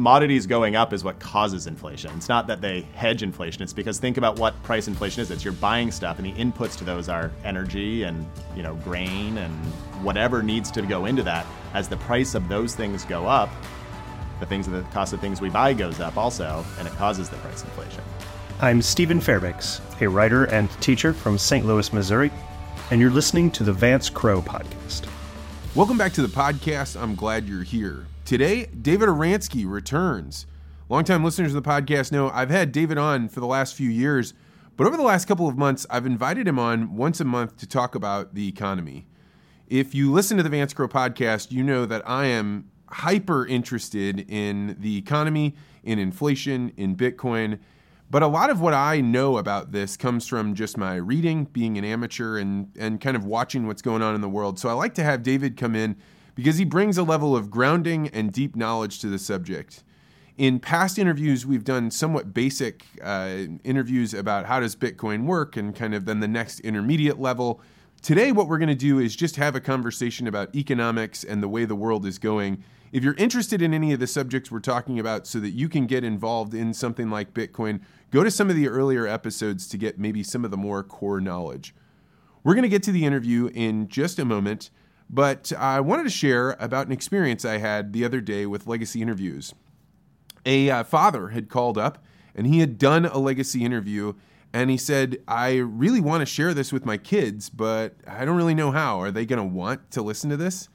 commodities going up is what causes inflation. It's not that they hedge inflation. It's because think about what price inflation is. It's you're buying stuff, and the inputs to those are energy and you know grain and whatever needs to go into that. As the price of those things go up, the things the cost of things we buy goes up also, and it causes the price inflation. I'm Stephen Fairbanks, a writer and teacher from St. Louis, Missouri, and you're listening to the Vance Crowe podcast. Welcome back to the podcast. I'm glad you're here. Today, David Oransky returns. Longtime listeners of the podcast know I've had David on for the last few years, but over the last couple of months, I've invited him on once a month to talk about the economy. If you listen to the Vance Crowe podcast, you know that I am hyper interested in the economy, in inflation, in Bitcoin. But a lot of what I know about this comes from just my reading, being an amateur, and, and kind of watching what's going on in the world. So I like to have David come in because he brings a level of grounding and deep knowledge to the subject. In past interviews, we've done somewhat basic uh, interviews about how does Bitcoin work and kind of then the next intermediate level. Today, what we're going to do is just have a conversation about economics and the way the world is going if you're interested in any of the subjects we're talking about so that you can get involved in something like Bitcoin, go to some of the earlier episodes to get maybe some of the more core knowledge. We're going to get to the interview in just a moment, but I wanted to share about an experience I had the other day with Legacy Interviews. A uh, father had called up and he had done a Legacy interview and he said, I really want to share this with my kids, but I don't really know how. Are they going to want to listen to this?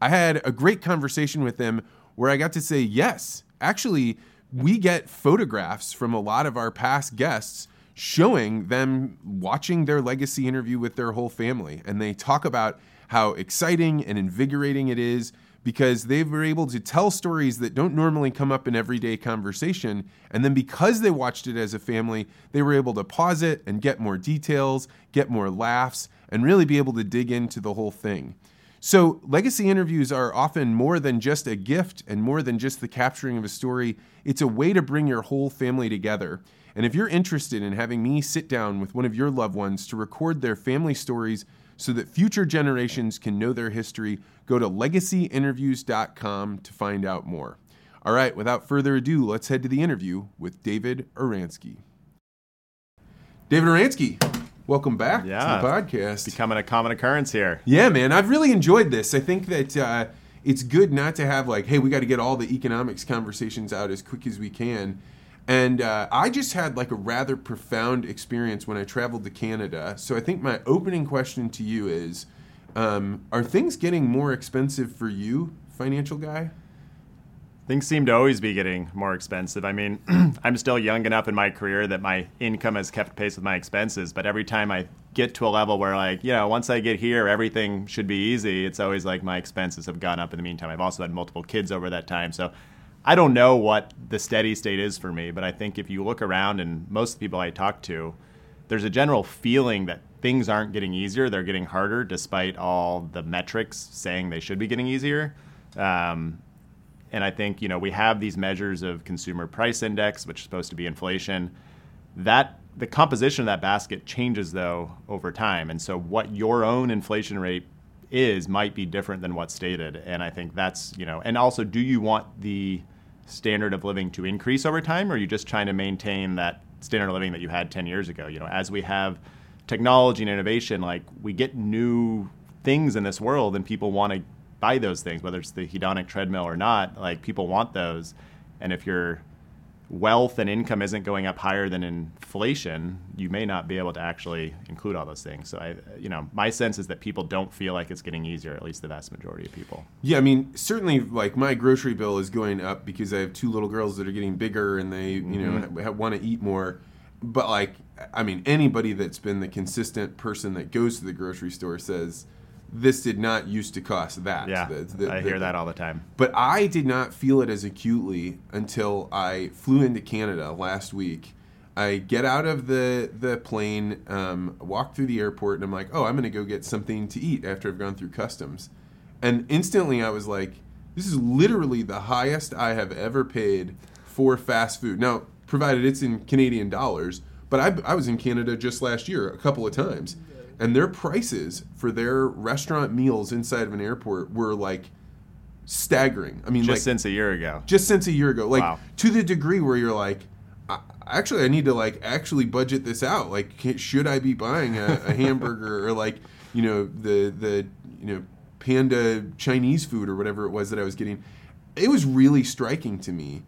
I had a great conversation with them where I got to say, yes, actually, we get photographs from a lot of our past guests showing them watching their legacy interview with their whole family. And they talk about how exciting and invigorating it is because they were able to tell stories that don't normally come up in everyday conversation. And then because they watched it as a family, they were able to pause it and get more details, get more laughs, and really be able to dig into the whole thing. So, legacy interviews are often more than just a gift and more than just the capturing of a story. It's a way to bring your whole family together. And if you're interested in having me sit down with one of your loved ones to record their family stories so that future generations can know their history, go to legacyinterviews.com to find out more. All right, without further ado, let's head to the interview with David Oransky. David Oransky, welcome back Yeah. to the podcast. Becoming a common occurrence here. Yeah, man, I've really enjoyed this. I think that uh, it's good not to have like, hey, we got to get all the economics conversations out as quick as we can. And uh, I just had like a rather profound experience when I traveled to Canada. So I think my opening question to you is um, Are things getting more expensive for you, financial guy? Things seem to always be getting more expensive. I mean, I'm still young enough in my career that my income has kept pace with my expenses, but every time I get to a level where, like, you know, once I get here, everything should be easy, it's always like my expenses have gone up in the meantime. I've also had multiple kids over that time. So I don't know what the steady state is for me, but I think if you look around and most people I talk to, there's a general feeling that things aren't getting easier, they're getting harder despite all the metrics saying they should be getting easier. Um, and I think you know we have these measures of consumer price index, which is supposed to be inflation. That the composition of that basket changes though over time, and so what your own inflation rate is might be different than what's stated. And I think that's you know, and also, do you want the standard of living to increase over time, or are you just trying to maintain that standard of living that you had 10 years ago? You know, as we have technology and innovation, like we get new things in this world, and people want to buy those things, whether it's the hedonic treadmill or not. Like people want those, and if your wealth and income isn't going up higher than inflation, you may not be able to actually include all those things. So I, you know, my sense is that people don't feel like it's getting easier. At least the vast majority of people. Yeah, I mean, certainly, like my grocery bill is going up because I have two little girls that are getting bigger and they, you know, mm-hmm. ha- want to eat more. But like, I mean, anybody that's been the consistent person that goes to the grocery store says this did not used to cost that. Yeah, The- the- I the- hear that all the time. But I did not feel it as acutely until I flew into Canada last week. I get out of the the plane, um, walk through the airport, and I'm like, oh, I'm going to go get something to eat after I've gone through customs. And instantly, I was like, this is literally the highest I have ever paid for fast food. Now, provided it's in Canadian dollars, but I, I was in Canada just last year a couple of times, and their prices for their restaurant meals inside of an airport were like staggering. I mean, Just like since a year ago. just since a year ago, like Wow. to the degree where you're like, I, actually, I need to like actually budget this out. Like, can, should I be buying a, a hamburger or like you know the the you know panda Chinese food or whatever it was that I was getting? It was really striking to me,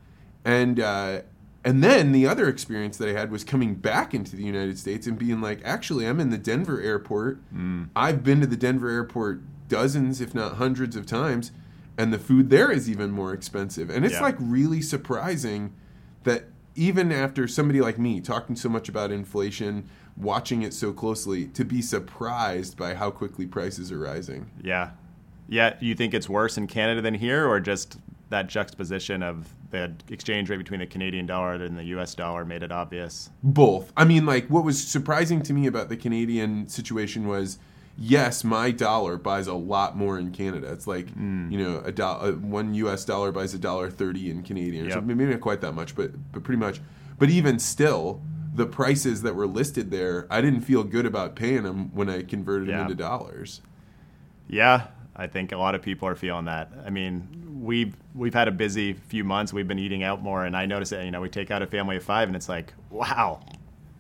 and uh, and then the other experience that I had was coming back into the United States and being like, actually, I'm in the Denver airport. Mm. I've been to the Denver airport dozens, if not hundreds of times, and the food there is even more expensive. And it's Yeah. like really surprising that even after somebody like me talking so much about inflation, watching it so closely, to be surprised by how quickly prices are rising. Yeah. Yeah. You think it's worse in Canada than here, or just that juxtaposition of the exchange rate between the Canadian dollar and the US dollar made it obvious? Both. I mean, like, what was surprising to me about the Canadian situation was, yes, my dollar buys a lot more in Canada. It's like, mm. you know, a dollar, one U.S. dollar buys a dollar thirty in Canadian. Yep. something. maybe not quite that much, but but pretty much. But even still, the prices that were listed there, I didn't feel good about paying them when I converted them into dollars. Yeah, I think a lot of people are feeling that. I mean, we've we've had a busy few months. We've been eating out more, and I notice that you know we take out a family of five, and it's like wow,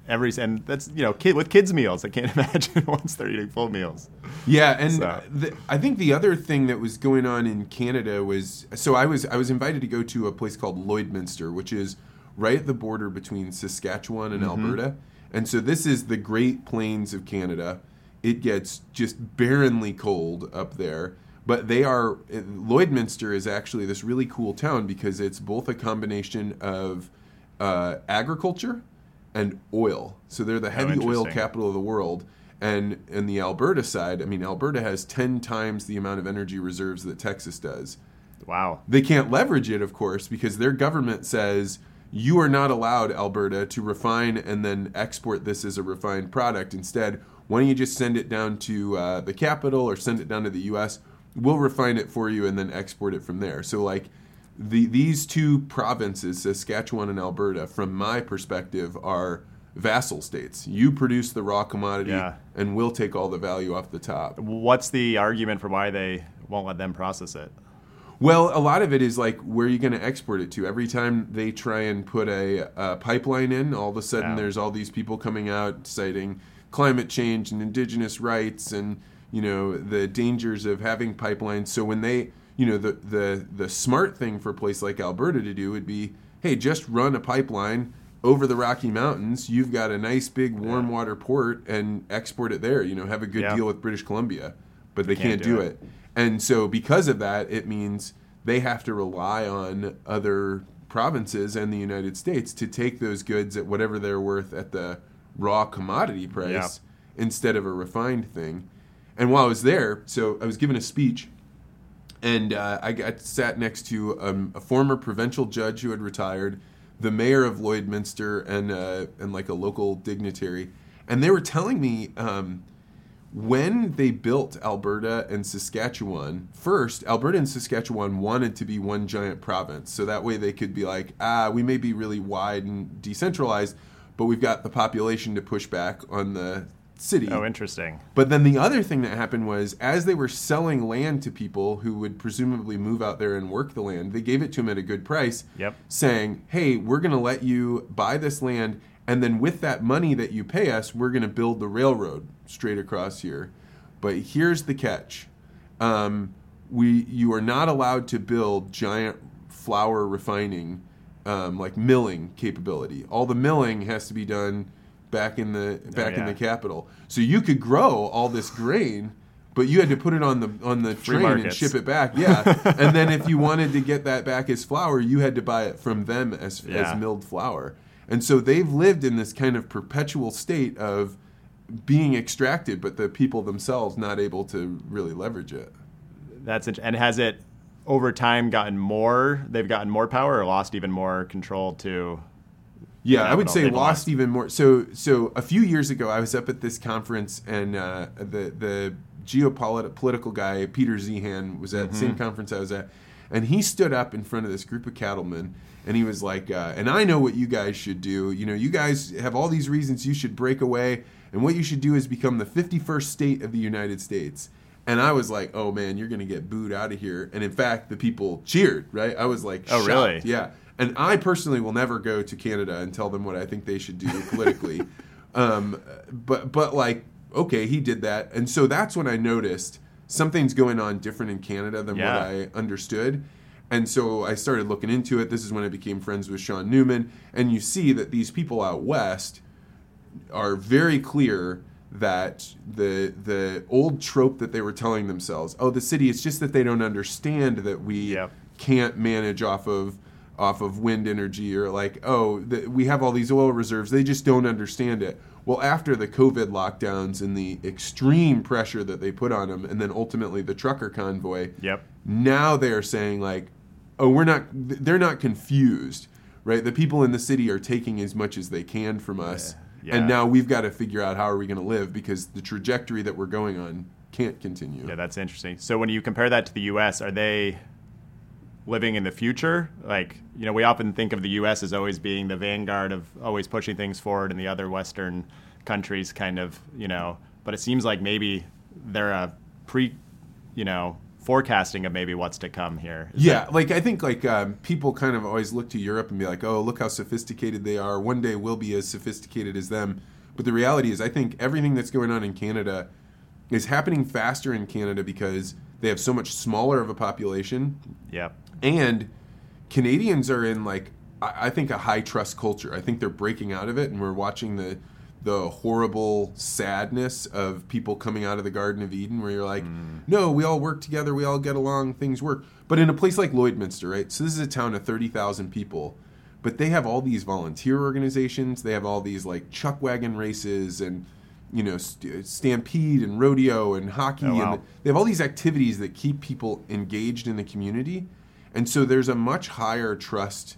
every and that's you know kid with kids meals. I can't imagine once they're eating full meals. Yeah, and So- the, I think the other thing that was going on in Canada was so I was I was invited to go to a place called Lloydminster, which is right at the border between Saskatchewan and mm-hmm. Alberta, and so this is the Great Plains of Canada. It gets just barrenly cold up there, but they are Lloydminster is actually this really cool town because it's both a combination of uh, agriculture and oil. So they're the heavy oil capital of the world. And in the Alberta side, I mean, Alberta has 10 times the amount of energy reserves that Texas does. Wow. They can't leverage it, of course, because their government says you are not allowed, Alberta, to refine and then export this as a refined product. Instead, why don't you just send it down to uh, the capital or send it down to the U.S.? We'll refine it for you and then export it from there. So, like, the, these two provinces, Saskatchewan and Alberta, from my perspective, are vassal states. You produce the raw commodity, Yeah. and we'll take all the value off the top. What's the argument for why they won't let them process it? Well, a lot of it is like where are you going to export it to? Every time they try and put a, a pipeline in, all of a sudden Yeah. there's all these people coming out citing climate change and indigenous rights and you know the dangers of having pipelines. So when they, you know, the the the smart thing for a place like Alberta to do would be, hey, just run a pipeline over the Rocky Mountains. You've got a nice big warm water port and export it there. You know, have a good Yeah. deal with British Columbia, but they Can't can't, do do it. it. And so, because of that, it means they have to rely on other provinces and the United States to take those goods at whatever they're worth at the raw commodity price instead of a refined thing. And while I was there, so I was given a speech, and uh, I got sat next to um, a former provincial judge who had retired, the mayor of Lloydminster, and uh, and like a local dignitary, and they were telling me. Um, when they built Alberta and Saskatchewan, first, Alberta and Saskatchewan wanted to be one giant province. So that way they could be like, ah, we may be really wide and decentralized, but we've got the population to push back on the city. Oh, interesting. But then the other thing that happened was as they were selling land to people who would presumably move out there and work the land, they gave it to them at a good price, Yep. saying, hey, we're going to let you buy this land. And then with that money that you pay us, we're going to build the railroad straight across here. But here's the catch. Um, we, you are not allowed to build giant flour refining, um, like milling capability. All the milling has to be done back in the oh, back in yeah. the capital. So you could grow all this grain, but you had to put it on the on the Free train and ship it back. Yeah, and then if you wanted to get that back as flour, you had to buy it from them as Yeah. as milled flour. And so they've lived in this kind of perpetual state of being extracted, but the people themselves not able to really leverage it. That's int- and has it over time gotten more? They've gotten more power or lost even more control to. Yeah, I would say lost even more. So, so a few years ago, I was up at this conference, and uh, the the geopolitical guy Peter Zeihan was at Mm-hmm. same conference I was at, and he stood up in front of this group of cattlemen, and he was like, uh, "And I know what you guys should do. You know, you guys have all these reasons you should break away, and what you should do is become the 51st state of the United States." And I was like, "Oh man, you're gonna get booed out of here." And in fact, the people cheered. Right? I was like, Oh, shocked. really? Yeah. And I personally will never go to Canada and tell them what I think they should do politically. um, but but like, okay, he did that, and so that's when I noticed something's going on different in Canada than Yeah. what I understood. And so I started looking into it. This is when I became friends with Sean Newman. And you see that these people out west are very clear that the the old trope that they were telling themselves, oh, the city, it's just that they don't understand that we Yep. can't manage off of off of wind energy or like, oh, the, we have all these oil reserves. They just don't understand it. Well, after the COVID lockdowns and the extreme pressure that they put on them, and then ultimately the trucker convoy, Yep. now they are saying like oh we're not they're not confused right the people in the city are taking as much as they can from us Yeah. and now we've got to figure out how are we going to live because the trajectory that we're going on can't continue Yeah, that's interesting. So when you compare that to the U.S., are they living in the future? Like, you know, we often think of the U.S. as always being the vanguard of always pushing things forward, and the other Western countries kind of, you know. But it seems like maybe they're a pre, you know, forecasting of maybe what's to come here. Is yeah like i think like um, people kind of always look to europe and be like oh look how sophisticated they are one day we'll be as sophisticated as them but the reality is i think everything that's going on in canada is happening faster in canada because they have so much smaller of a population Yeah. And Canadians are in like I I think a high trust culture. I think they're breaking out of it, and we're watching the the horrible sadness of people coming out of the Garden of Eden, where you're like, mm. no, we all work together, we all get along, things work. But in a place like Lloydminster, right? So this is a town of thirty thousand people, but they have all these volunteer organizations. They have all these like chuck wagon races and you know st- stampede and rodeo and hockey Oh, wow. and they have all these activities that keep people engaged in the community and so there's a much higher trust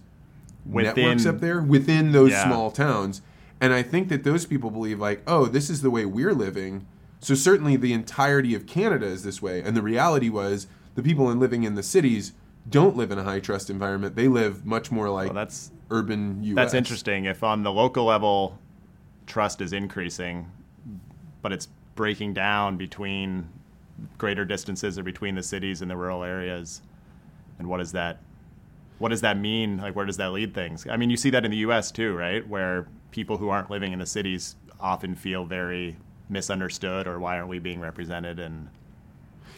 networks up there within those Yeah. small towns and i think that those people believe like oh this is the way we're living so certainly the entirety of canada is this way and the reality was the people in living in the cities don't live in a high trust environment they live much more like Well, that's urban US. That's interesting. If on the local level, trust is increasing, but it's breaking down between greater distances or between the cities and the rural areas, and what does that, what does that mean? Like, where does that lead things? I mean, you see that in the U.S. too, right? Where people who aren't living in the cities often feel very misunderstood, or why aren't we being represented? And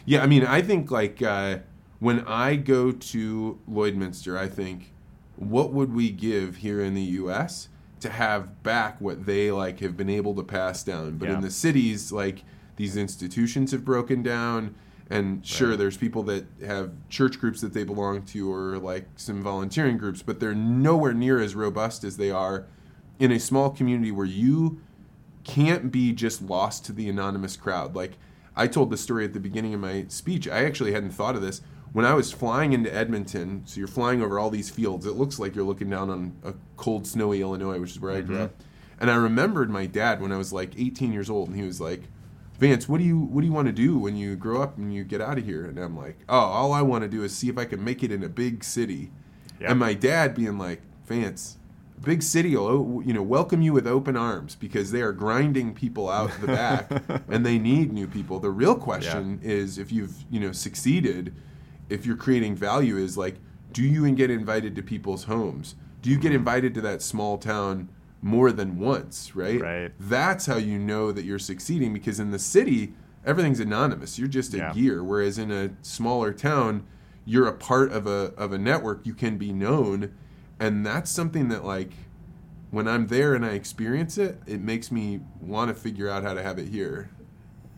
Yeah, I mean, I think like uh, when I go to Lloydminster, I think, what would we give here in the U.S. to have back what they like have been able to pass down? But Yeah. in the cities, like these institutions have broken down, and sure, Right. there's people that have church groups that they belong to, or like some volunteering groups, but they're nowhere near as robust as they are in a small community where you can't be just lost to the anonymous crowd. Like I told the story at the beginning of my speech. I actually hadn't thought of this. When I was flying into Edmonton, so you're flying over all these fields, it looks like you're looking down on a cold, snowy Illinois, which is where I grew up. Mm-hmm. And I remembered my dad when I was like 18 years old, and he was like, "Vance, what do you what do you want to do when you grow up and you get out of here?" And I'm like, "Oh, all I want to do is see if I can make it in a big city." Yeah. And my dad being like, "Vance, big city will you know welcome you with open arms because they are grinding people out the back and they need new people. The real question is if you've you know succeeded, if you're creating value, is like, do you even get invited to people's homes? Do you get mm-hmm. invited to that small town more than once? Right. Right. That's how you know that you're succeeding because in the city everything's anonymous. You're just a Yeah. gear, whereas in a smaller town you're a part of a of a network. You can be known, and that's something that like when I'm there and I experience it, it makes me want to figure out how to have it here.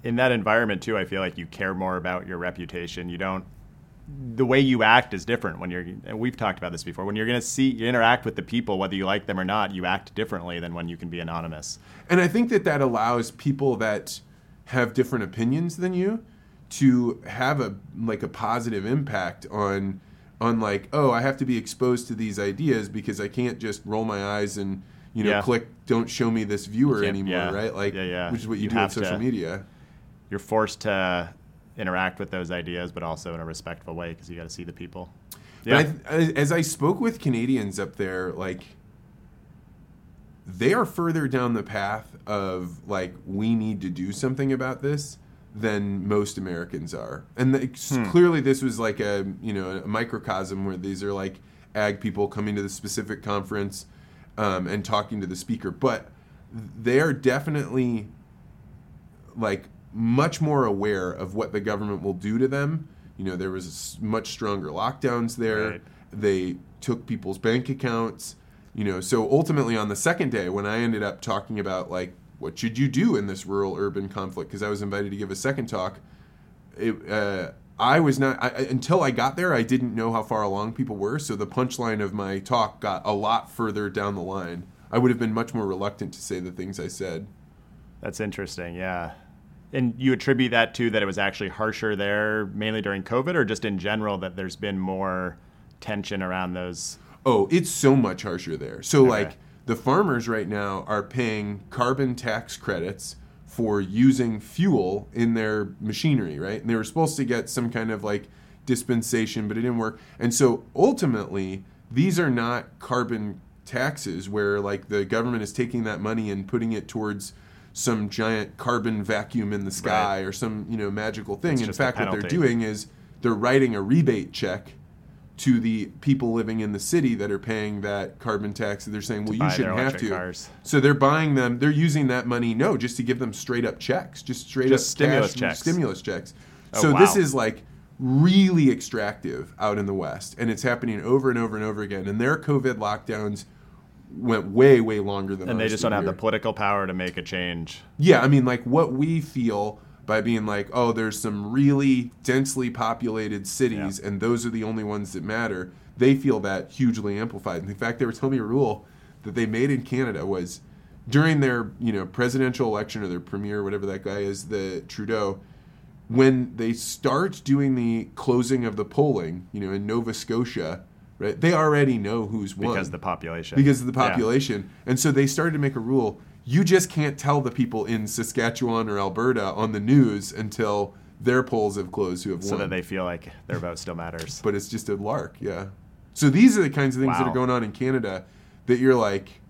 in that environment too, I feel like you care more about your reputation. You don't. The way you act is different when you're. And we've talked about this before. When you're going to see, you interact with the people, whether you like them or not. You act differently than when you can be anonymous. And I think that that allows people that have different opinions than you to have a like a positive impact on on like oh I have to be exposed to these ideas because I can't just roll my eyes and you know Yeah. click don't show me this viewer anymore yeah. right like Yeah, which is what you, You do on social to- media You're forced to interact with those ideas, but also in a respectful way because you got to see the people. Yeah, I, as I spoke with Canadians up there, like they are further down the path of like we need to do something about this than most Americans are. And the, Hmm. clearly, this was like a you know a microcosm where these are like ag people coming to the specific conference um, and talking to the speaker, but they are definitely like much more aware of what the government will do to them. You know, there was much stronger lockdowns there. Right. They took people's bank accounts. You know, so ultimately on the second day, when I ended up talking about like what should you do in this rural urban conflict, because I was invited to give a second talk, it, uh, I was not I, I- until I got there. I didn't know how far along people were, so the punchline of my talk got a lot further down the line. I would have been much more reluctant to say the things I said. That's interesting. Yeah. And you attribute that to that it was actually harsher there, mainly during COVID, or just in general that there's been more tension around those. Oh, it's so much harsher there. So Okay. like the farmers right now are paying carbon tax credits for using fuel in their machinery, right? And they were supposed to get some kind of like dispensation, but it didn't work. And so ultimately, these are not carbon taxes where like the government is taking that money and putting it towards some giant carbon vacuum in the sky Right. or some, you know, magical thing. It's in fact, what they're doing is they're writing a rebate check to the people living in the city that are paying that carbon tax. They're saying, well, you shouldn't have to. cars. So they're buying them. They're using that money, no, just to give them straight up checks, just straight Just up stimulus checks. Stimulus checks. Oh, so this is like really extractive out in the West, and it's happening over and over and over again. And their COVID lockdowns went way, way longer than. And they just don't have the political power to make a change. Yeah, I mean, like what we feel by being like, oh, there's some really densely populated cities, Yeah. and those are the only ones that matter. They feel that hugely amplified. In fact, they were telling me a rule that they made in Canada was during their you know presidential election or their premier, whatever that guy is, the Trudeau. When they start doing the closing of the polling, you know, in Nova Scotia, right? They already know who's won Because of the population. because of the Yeah. population. And so they started to make a rule. You just can't tell the people in Saskatchewan or Alberta on the news until their polls have closed who have So won. So that they feel like their vote still matters. but it's just a lark, yeah. So these are the kinds of things that are going on in Canada that you're like,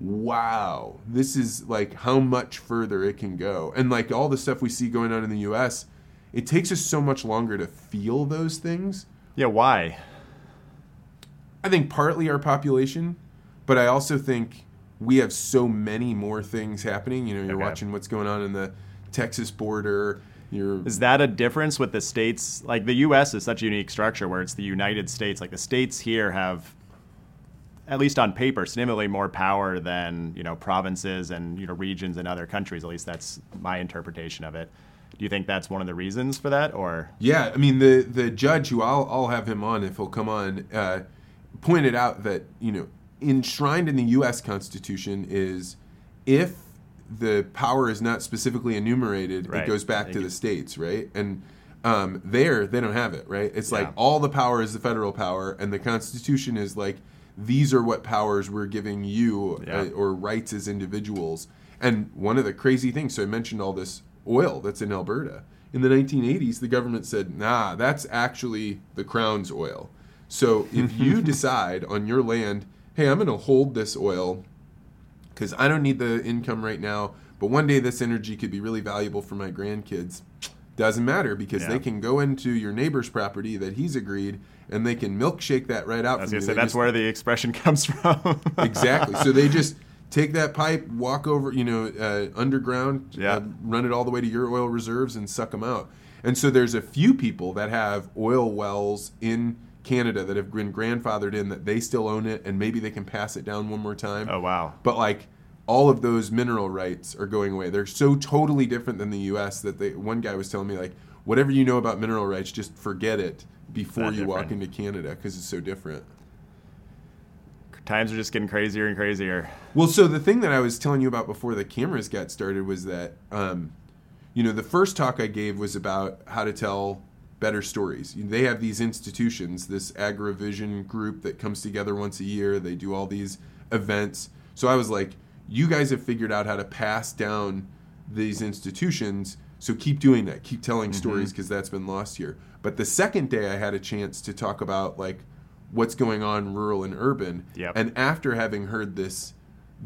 wow, this is like how much further it can go. And like all the stuff we see going on in the US, it takes us so much longer to feel those things. Yeah, why? I think partly our population, but I also think we have so many more things happening. You know, you're Okay. watching what's going on in the Texas border. You're Is that a difference with the states? Like the U.S. is such a unique structure where it's the United States. Like the states here have, at least on paper, significantly more power than you know provinces and you know regions in other countries. At least that's my interpretation of it. Do you think that's one of the reasons for that, or yeah. I mean, the the judge who I'll I'll have him on if he'll come on uh, pointed out that you know enshrined in the U.S. Constitution is if the power is not specifically enumerated, Right. it goes back to the states, right? And um, there they don't have it, right? It's like all the power is the federal power, and the Constitution is like these are what powers we're giving you Yeah. uh, or rights as individuals. And one of the crazy things, so I mentioned all this oil that's in Alberta. In the 1980s, the government said, nah, that's actually the crown's oil. So if you decide on your land, hey, I'm going to hold this oil because I don't need the income right now, but one day this energy could be really valuable for my grandkids. Doesn't matter because Yeah. they can go into your neighbor's property that he's agreed and they can milkshake that right out I was going to say They that's just- where the expression comes from. exactly. So they just take that pipe, walk over, you know, uh, underground, Yeah. uh, run it all the way to your oil reserves, and suck them out. And so there's a few people that have oil wells in Canada that have been grandfathered in that they still own it, and maybe they can pass it down one more time. oh wow. But like all of those mineral rights are going away. They're so totally different than the U.S. that they. One guy was telling me like, whatever you know about mineral rights, just forget it before you walk into Canada because it's so different. Times are just getting crazier and crazier. Well, so the thing that I was telling you about before the cameras got started was that, um, you know, the first talk I gave was about how to tell better stories. They have these institutions, this AgriVision group that comes together once a year. They do all these events. So I was like, you guys have figured out how to pass down these institutions. So keep doing that. Keep telling stories because that's been lost here. But the second day, I had a chance to talk about like what's going on rural and urban. Yep. And after having heard this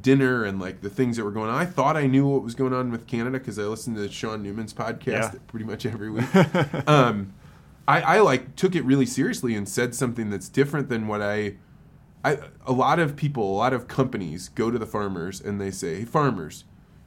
dinner and like the things that were going on. I thought I knew what was going on with Canada because I listened to Sean Newman's podcast Yeah. pretty much every week. um, I, I like took it really seriously and said something that's different than what I. I a lot of people, a lot of companies go to the farmers and they say, "Hey, farmers,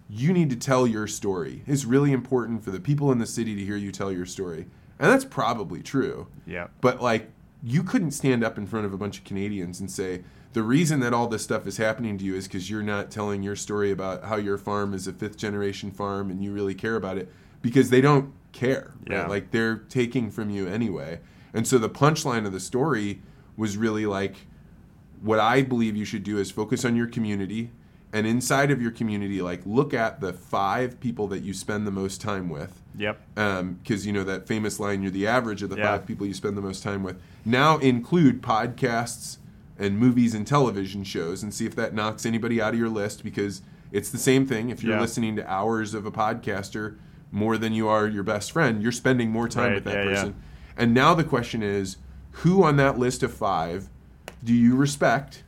you need to tell your story. It's really important for the people in the city to hear you tell your story." And that's probably true. Yeah. But like, you couldn't stand up in front of a bunch of Canadians and say the reason that all this stuff is happening to you is because you're not telling your story about how your farm is a fifth generation farm and you really care about it because they don't care. right? Yeah. Like they're taking from you anyway. And so the punchline of the story was really like, what I believe you should do is focus on your community and inside of your community, like look at the five people that you spend the most time with Yep. Um, because you know that famous line you're the average of the Yeah. five people you spend the most time with now include podcasts and movies and television shows and see if that knocks anybody out of your list because it's the same thing if you're Yeah. listening to hours of a podcaster more than you are your best friend you're spending more time Right, with that yeah, yeah. person and now the question is who on that list of five do you respect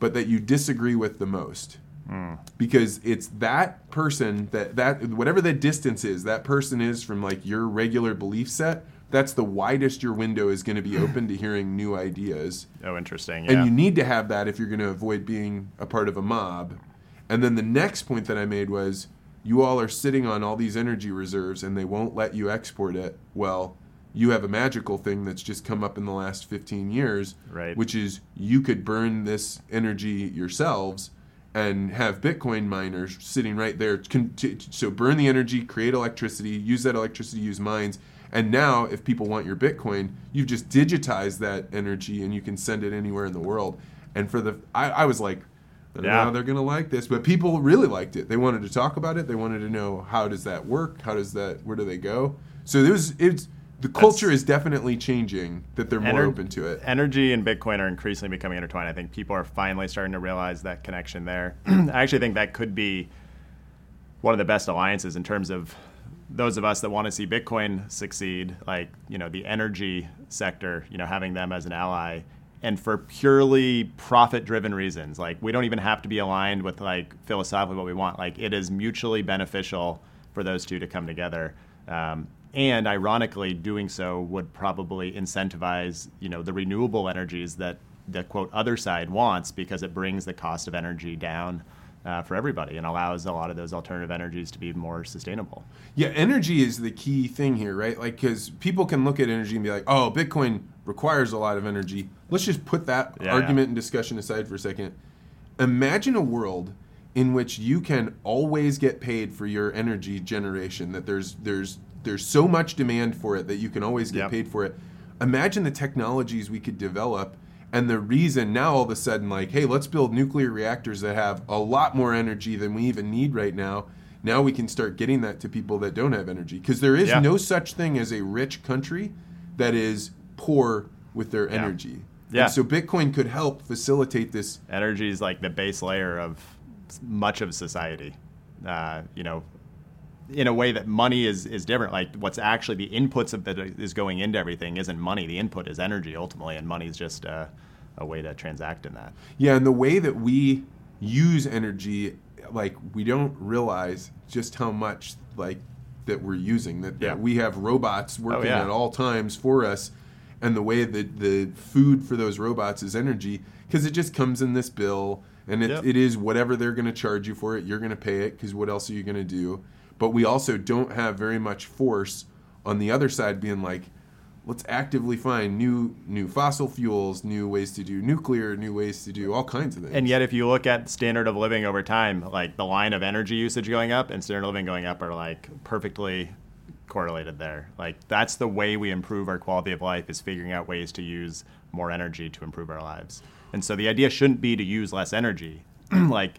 but that you disagree with the most hmm. because it's that person that that whatever the distance is that person is from like your regular belief set that's the widest your window is going to be open to hearing new ideas Oh, interesting. Yeah. and you need to have that if you're going to avoid being a part of a mob and then the next point that i made was you all are sitting on all these energy reserves and they won't let you export it. Well you have a magical thing that's just come up in the last 15 years Right. which is you could burn this energy yourselves and have bitcoin miners sitting right there. Con- t- t- so burn the energy create electricity use that electricity use mines. And now if people want your bitcoin you've just digitized that energy and you can send it anywhere in the world. And for the i, I was like I don't know how they're oh, going to like this. But people really liked it. They wanted to talk about it. They wanted to know how does that work? How does that where do they go? So was it's the culture is definitely changing that they're more Ener- open to it. Energy and Bitcoin are increasingly becoming intertwined. I think people are finally starting to realize that connection there. I actually think that could be one of the best alliances in terms of those of us that want to see Bitcoin succeed, like, you know, the energy sector, you know, having them as an ally. And for purely profit driven reasons, like we don't even have to be aligned with like philosophically what we want. Like it is mutually beneficial for those two to come together. Um, and ironically, doing so would probably incentivize, you know, the renewable energies that the quote other side wants because it brings the cost of energy down uh, for everybody and allows a lot of those alternative energies to be more sustainable. Yeah, energy is the key thing here, right? Like, because people can look at energy and be like, "Oh, Bitcoin requires a lot of energy." Let's just put that Yeah. argument and discussion aside for a second. Imagine a world in which you can always get paid for your energy generation. That there's there's there's so much demand for it that you can always get Yep. paid for it. Imagine the technologies we could develop and the reason now all of a sudden like hey let's build nuclear reactors that have a lot more energy than we even need right now now we can start getting that to people that don't have energy because there is Yeah. no such thing as a rich country that is poor with their energy Yeah. and so bitcoin could help facilitate this Energy is like the base layer of much of society. Uh, you know, in a way that money is, is different. Like what's actually the inputs of that is going into everything isn't money. The input is energy ultimately, and money is just a, a way to transact in that. Yeah, and the way that we use energy, like we don't realize just how much like that we're using. That, Yeah. that we have robots working yeah. at all times for us, and the way that the food for those robots is energy because it just comes in this bill, and it, Yep. it is whatever they're going to charge you for it. You're going to pay it because what else are you going to do? But we also don't have very much force on the other side being like let's actively find new new fossil fuels, new ways to do nuclear, new ways to do all kinds of things. And yet, if you look at standard of living over time, like the line of energy usage going up and standard of living going up are like perfectly correlated there. Like that's the way we improve our quality of life is figuring out ways to use more energy to improve our lives. And so the idea shouldn't be to use less energy. like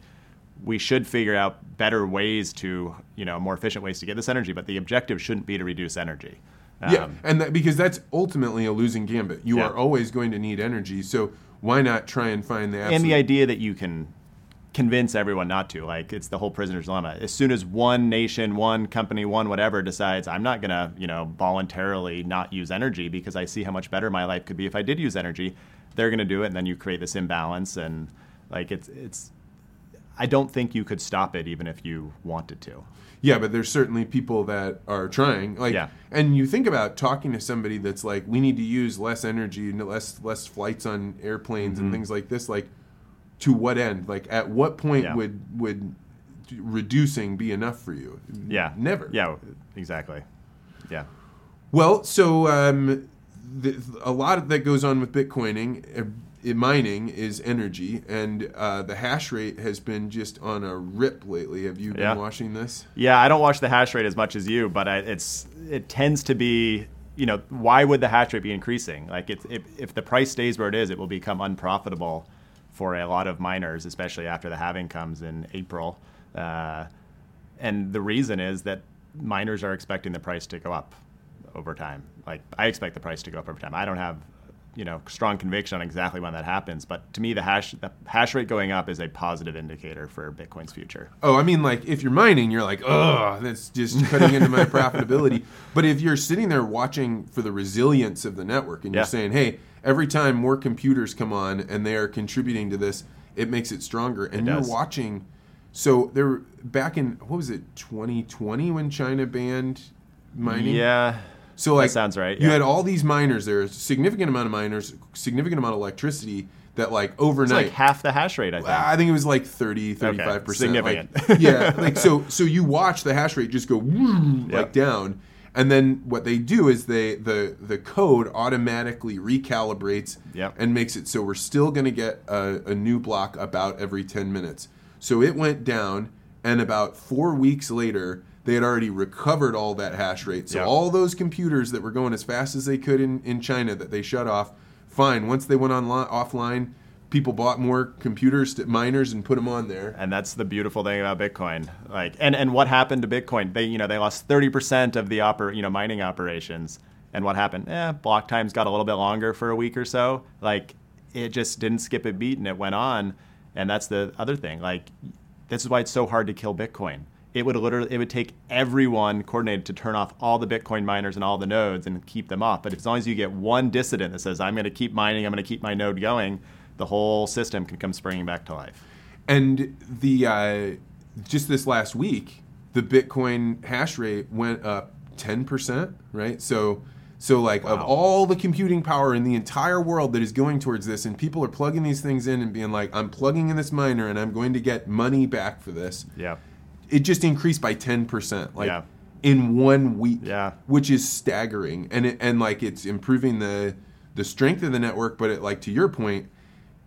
we should figure out better ways to, you know, more efficient ways to get this energy, but the objective shouldn't be to reduce energy. yeah, Um, and that, because that's ultimately a losing gambit. You Yeah. are always going to need energy, so why not try and find the absolute and the idea that you can convince everyone not to like it's the whole prisoner's dilemma as soon as one nation one company one whatever decides i'm not going to you know voluntarily not use energy because i see how much better my life could be if i did use energy they're going to do it and then you create this imbalance and like it's it's I don't think you could stop it even if you wanted to. Yeah, but there's certainly people that are trying. Like, Yeah. and you think about talking to somebody that's like, we need to use less energy, and less less flights on airplanes Mm-hmm. and things like this. Like, to what end? Like, at what point Yeah. would would reducing be enough for you? Yeah. never. Yeah, exactly. Yeah. Well, so um, the, a lot that goes on with Bitcoining, uh, mining is energy, and uh, the hash rate has been just on a rip lately. Have you been Yeah. watching this? Yeah, I don't watch the hash rate as much as you, but I, it's it tends to be. You know, why would the hash rate be increasing? Like, it's, if if the price stays where it is, it will become unprofitable for a lot of miners, especially after the halving comes in April. Uh, and the reason is that miners are expecting the price to go up over time. Like, I expect the price to go up over time. I don't have you know strong conviction on exactly when that happens, but to me, the hash the hash rate going up is a positive indicator for Bitcoin's future. Oh, I mean, like if you're mining, you're like, oh, that's just cutting into my profitability. But if you're sitting there watching for the resilience of the network and you're saying, hey, every time more computers come on and they are contributing to this, it makes it stronger. And you're does. watching. So there, back in what was it, 2020 when China banned mining? Yeah. So like sounds right, You yeah. had all these miners. There's a significant amount of miners, significant amount of electricity that like It's overnight. like half the hash rate, I think. I think it was like 30, 35 percent. significant. Like, yeah, like so. So you watch the hash rate just go woo, like Yep. down, and then what they do is they the the code automatically recalibrates Yep. and makes it so we're still going to get a, a new block about every ten minutes. So it went down, and about four weeks later. They had already recovered all that hash rate. So Yep. all those computers that were going as fast as they could in, in China that they shut off, fine. Once they went online offline, people bought more computers, to, miners, and put them on there. and that's the beautiful thing about Bitcoin. Like, and, and what happened to Bitcoin? They, you know, they lost 30% of the oper, you know, mining operations. And what happened? Eh, block times got a little bit longer for a week or so. Like, it just didn't skip a beat and it went on. And that's the other thing. Like, this is why it's so hard to kill Bitcoin. It would literally, it would take everyone coordinated to turn off all the Bitcoin miners and all the nodes and keep them off. But as long as you get one dissident that says, I'm going to keep mining, I'm going to keep my node going, the whole system can come springing back to life. And the uh, just this last week, the Bitcoin hash rate went up ten percent. Right, so so like of all the computing power in the entire world that is going towards this, and people are plugging these things in and being like, I'm plugging in this miner and I'm going to get money back for this. Yeah. It just increased by ten percent. Like. Yeah. In one week, Yeah. which is staggering, and it, and like it's improving the the strength of the network. But it, like to your point,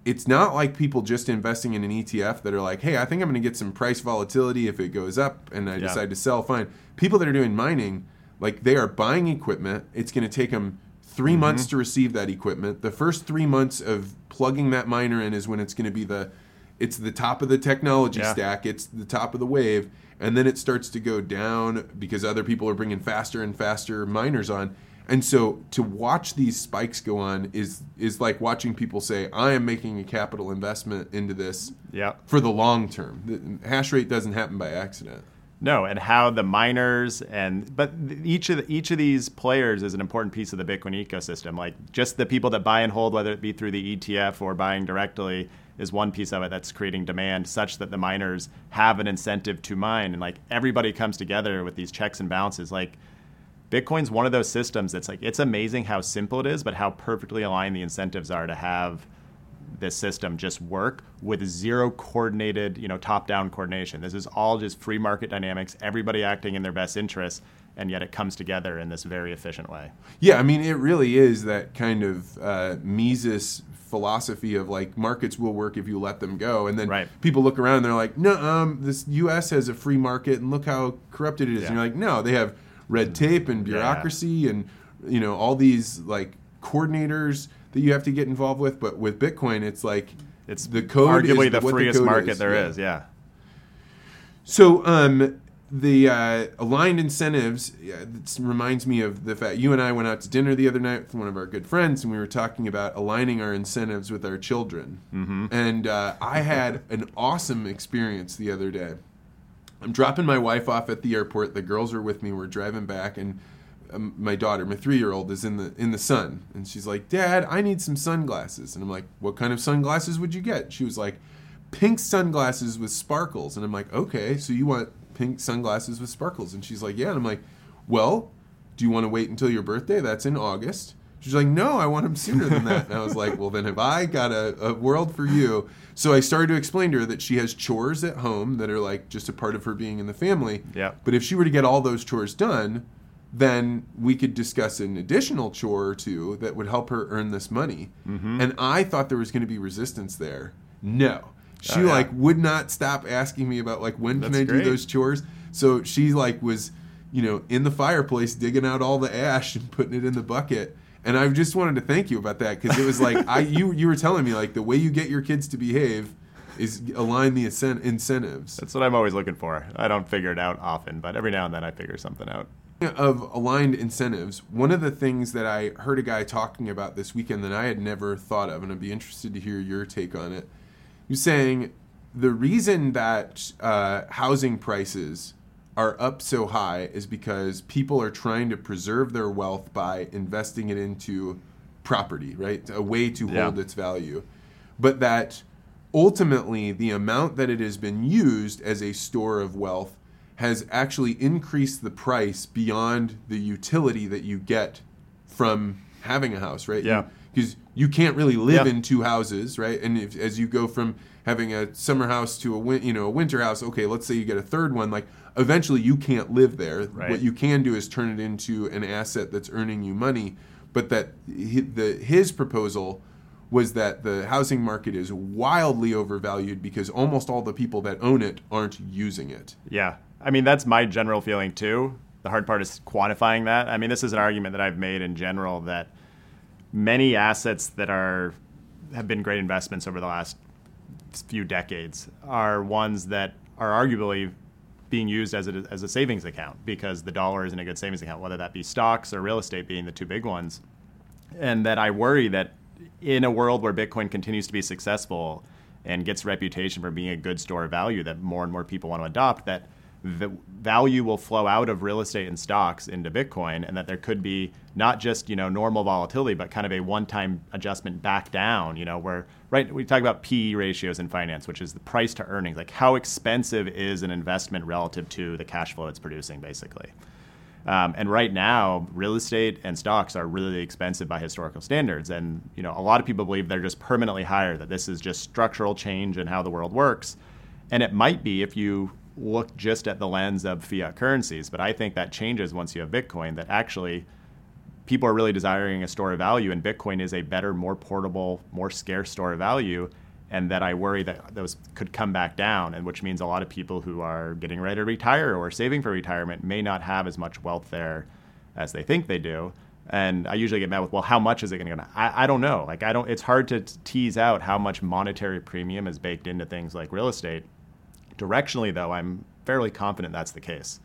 it's not like people just investing in an ETF that are like, hey, I think I'm going to get some price volatility if it goes up and I Yeah. decide to sell, fine. People that are doing mining, like they are buying equipment. It's going to take them 3 Mm-hmm. months to receive that equipment. The first three months of plugging that miner in is when it's going to be the it's the top of the technology Yeah. stack. It's the top of the wave, and then it starts to go down because other people are bringing faster and faster miners on. And so to watch these spikes go on is is like watching people say, "I am making a capital investment into this Yeah. for the long term." The hash rate doesn't happen by accident. No, and how the miners and but each of the, each of these players is an important piece of the Bitcoin ecosystem. Like just the people that buy and hold, whether it be through the ETF or buying directly, is one piece of it that's creating demand, such that the miners have an incentive to mine, and like everybody comes together with these checks and balances. Like Bitcoin's one of those systems that's like it's amazing how simple it is, but how perfectly aligned the incentives are to have this system just work with zero coordinated, you know, top-down coordination. This is all just free market dynamics, everybody acting in their best interests, and yet it comes together in this very efficient way. Yeah, I mean, it really is that kind of uh, Mises philosophy of like markets will work if you let them go, and then Right. people look around and they're like, no, um, this U.S. has a free market, and look how corrupted it is. Yeah. And you're like, no, they have red tape and Yeah. bureaucracy, and you know all these like coordinators that you have to get involved with. But with Bitcoin, it's like It's the code arguably is the what freest code market is. there Yeah. is. Yeah. So, um, the uh, aligned incentives yeah, it reminds me of the fact you and I went out to dinner the other night with one of our good friends, and we were talking about aligning our incentives with our children. Mm-hmm. And uh, I had an awesome experience the other day. I'm dropping my wife off at the airport. The girls are with me. We're driving back, and um, my daughter, my three year old, is in the in the sun, and she's like, "Dad, I need some sunglasses." And I'm like, "What kind of sunglasses would you get?" She was like, pink sunglasses with sparkles. And I'm like, okay, so you want pink sunglasses with sparkles? And she's like, yeah. And I'm like, well, do you want to wait until your birthday? That's in August. She's like, no, I want him sooner than that. And I was like, well, then have I got a, a world for you? So I started to explain to her that she has chores at home that are like just a part of her being in the family. Yeah. But if she were to get all those chores done, then we could discuss an additional chore or two that would help her earn this money. Mm-hmm. And I thought there was going to be resistance there. No. She Oh, yeah. like would not stop asking me about like when can I great. do those chores. So she like was, you know, in the fireplace digging out all the ash and putting it in the bucket. And I just wanted to thank you about that because it was like I you you were telling me like the way you get your kids to behave is align the incen- incentives. That's what I'm always looking for. I don't figure it out often, but every now and then I figure something out. of aligned incentives, one of the things that I heard a guy talking about this weekend that I had never thought of, and I'd be interested to hear your take on it. He was saying the reason that uh, housing prices are up so high is because people are trying to preserve their wealth by investing it into property, right? A way to Yeah. hold its value. But that ultimately the amount that it has been used as a store of wealth has actually increased the price beyond the utility that you get from having a house, right? Yeah. Because you can't really live Yeah. in two houses, right? And if, as you go from having a summer house to a win- you know a winter house, okay, let's say you get a third one, like eventually you can't live there. Right. What you can do is turn it into an asset that's earning you money. But that the his proposal was that the housing market is wildly overvalued because almost all the people that own it aren't using it. Yeah. I mean, that's my general feeling too. The hard part is quantifying that. I mean, this is an argument that I've made in general that many assets that are have been great investments over the last few decades are ones that are arguably being used as a, as a savings account because the dollar isn't a good savings account, whether that be stocks or real estate being the two big ones. And that I worry that in a world where Bitcoin continues to be successful and gets reputation for being a good store of value that more and more people want to adopt, that the value will flow out of real estate and stocks into Bitcoin, and that there could be not just you know normal volatility, but kind of a one-time adjustment back down. You know, where right we talk about PE ratios in finance, which is the price to earnings, like how expensive is an investment relative to the cash flow it's producing, basically. Um, and right now, real estate and stocks are really expensive by historical standards. And you know, a lot of people believe they're just permanently higher. That this is just structural change in how the world works. And it might be if you look just at the lens of fiat currencies. But I think that changes once you have Bitcoin. That actually, people are really desiring a store of value, and Bitcoin is a better, more portable, more scarce store of value. And that I worry that those could come back down, and which means a lot of people who are getting ready to retire or saving for retirement may not have as much wealth there as they think they do. And I usually get met with, well, how much is it going to? I, I don't know. Like I don't. It's hard to tease out how much monetary premium is baked into things like real estate. Directionally, though, I'm fairly confident that's the case.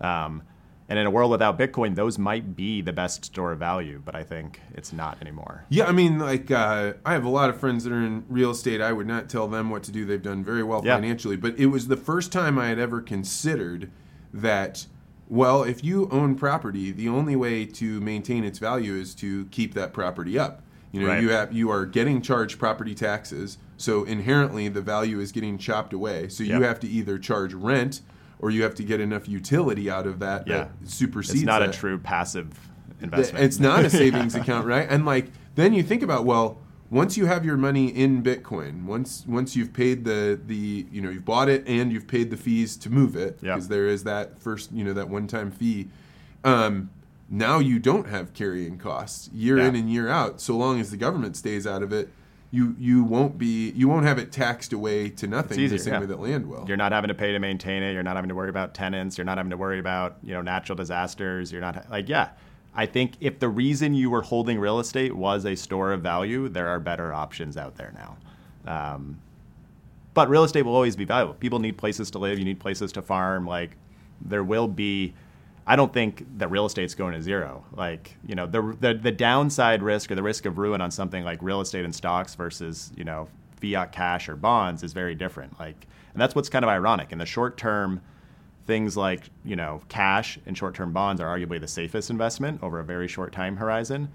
Um, and in a world without Bitcoin, those might be the best store of value, but I think it's not anymore. Yeah, I mean, like uh, I have a lot of friends that are in real estate. I would not tell them what to do. They've done very well Yeah. financially, but it was the first time I had ever considered that. Well, if you own property, the only way to maintain its value is to keep that property up. You know, Right. you have you are getting charged property taxes, so inherently the value is getting chopped away. So you Yep. have to either charge rent or you have to get enough utility out of that Yeah. that supersedes It's not a that. true passive investment. It's not a savings account, right? And like then you think about well, once you have your money in Bitcoin, once once you've paid the the you know you've bought it and you've paid the fees to move it because there is that first you know that one time fee. Um, now you don't have carrying costs year Yeah. in and year out. So long as the government stays out of it, you you won't be you won't have it taxed away to nothing the same yeah. way that land will. You're not having to pay to maintain it. You're not having to worry about tenants. You're not having to worry about you know natural disasters. You're not like yeah. I think if the reason you were holding real estate was a store of value, there are better options out there now. Um, but real estate will always be valuable. People need places to live. You need places to farm. Like there will be. I don't think that real estate's going to zero. Like you know the the the downside risk or the risk of ruin on something like real estate and stocks versus you know fiat cash or bonds is very different. Like and that's what's kind of ironic in the short term. Things like you know cash and short term bonds are arguably the safest investment over a very short time horizon.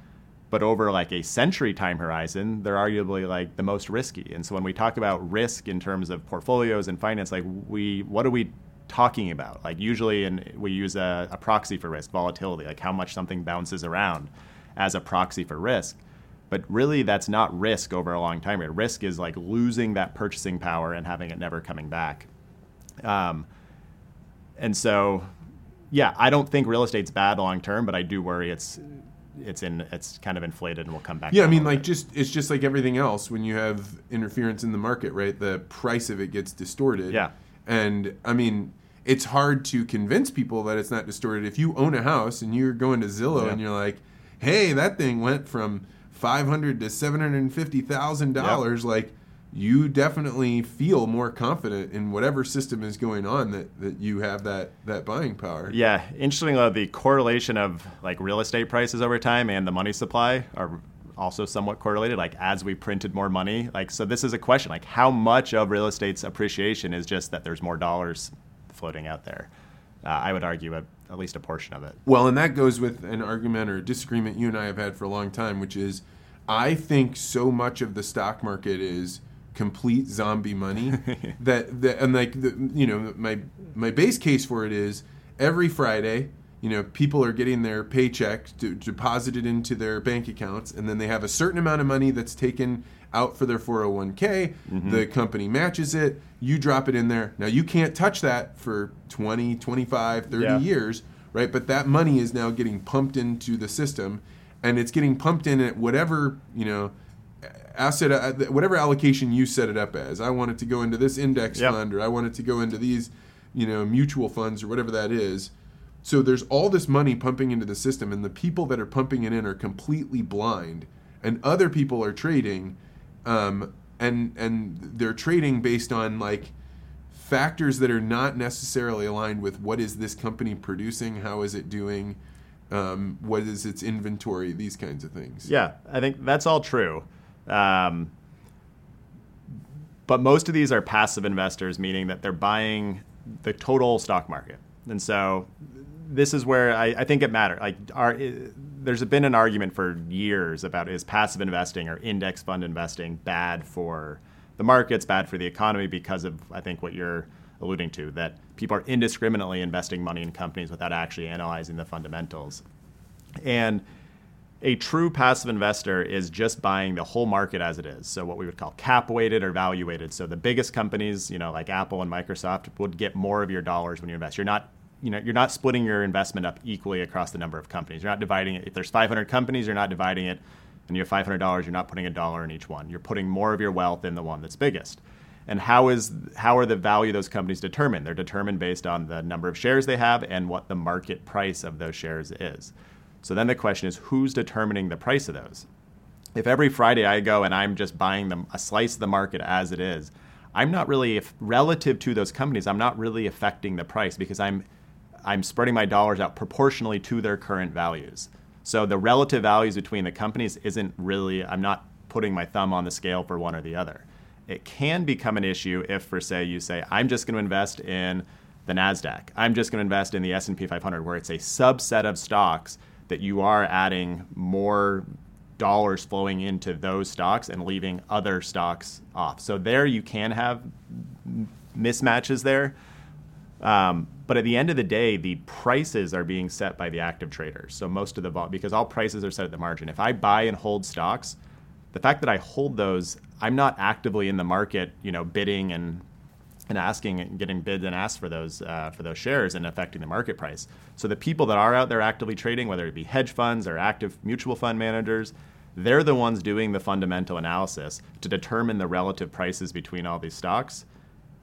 but over like a century time horizon, they're arguably like the most risky. And so when we talk about risk in terms of portfolios and finance, like we, what do we talking about? Like usually, and we use a, a proxy for risk, volatility, like how much something bounces around as a proxy for risk. But really, that's not risk over a long time period. Risk is like losing that purchasing power and having it never coming back. Um, and so, yeah, I don't think real estate's bad long term, but I do worry it's it's in it's kind of inflated and will come back. Yeah, I mean, like bit. just it's just like everything else when you have interference in the market, right? The price of it gets distorted. Yeah. And I mean, it's hard to convince people that it's not distorted. If you own a house and you're going to Zillow Yeah. and you're like, "Hey, that thing went from five hundred to seven hundred and fifty thousand dollars," like you definitely feel more confident in whatever system is going on that, that you have that, that buying power. Yeah, interestingly, the correlation of like real estate prices over time and the money supply are also somewhat correlated. Like as we printed more money, like so, this is a question: like how much of real estate's appreciation is just that there's more dollars floating out there? Uh, I would argue at, at least a portion of it. Well, and that goes with an argument or a disagreement you and I have had for a long time, which is I think so much of the stock market is complete zombie money that, that and like the, you know my my base case for it is every Friday you know people are getting their paycheck to, deposited into their bank accounts and then they have a certain amount of money that's taken out for their 401k the company matches it. You drop it in there. Now you can't touch that for 20 25 30 Yeah. years right? But that money is now getting pumped into the system and it's getting pumped in at whatever you know asset uh, whatever allocation you set it up as. I want it to go into this index Yep. fund or i want it to go into these you know mutual funds or whatever that is so there's all this money pumping into the system and the people that are pumping it in are completely blind and other people are trading um, and and they're trading based on like factors that are not necessarily aligned with what is this company producing how is it doing um, what is its inventory these kinds of things Yeah, I think that's all true. Um, but most of these are passive investors, meaning that they're buying the total stock market. And so this is where I, I think it matters. Like, are, there's been an argument for years about is passive investing or index fund investing bad for the markets, bad for the economy because of, I think, what you're alluding to, that people are indiscriminately investing money in companies without actually analyzing the fundamentals. And a true passive investor is just buying the whole market as it is. So what we would call cap weighted or value weighted. So the biggest companies, you know, like Apple and Microsoft would get more of your dollars when you invest. You're not you know, you're not splitting your investment up equally across the number of companies. You're not dividing it. If there's 500 companies, you're not dividing it and you have $500, you're not putting a dollar in each one. You're putting more of your wealth in the one that's biggest. And how is how are the value of those companies determined? They're determined based on the number of shares they have and what the market price of those shares is. So then the question is who's determining the price of those? If every Friday I go and I'm just buying them a slice of the market as it is, I'm not really if, relative to those companies, I'm not really affecting the price because I'm I'm spreading my dollars out proportionally to their current values. So the relative values between the companies isn't really I'm not putting my thumb on the scale for one or the other. It can become an issue if for say you say I'm just going to invest in the Nasdaq. I'm just going to invest in the S&P 500 where it's a subset of stocks that you are adding more dollars flowing into those stocks and leaving other stocks off. So there you can have mismatches there. Um, but at the end of the day, the prices are being set by the active traders. So most of the vol- because all prices are set at the margin. If I buy and hold stocks, the fact that I hold those, I'm not actively in the market, you know, bidding and and asking and getting bids and asks for those uh, for those shares and affecting the market price. So the people that are out there actively trading, whether it be hedge funds or active mutual fund managers, they're the ones doing the fundamental analysis to determine the relative prices between all these stocks.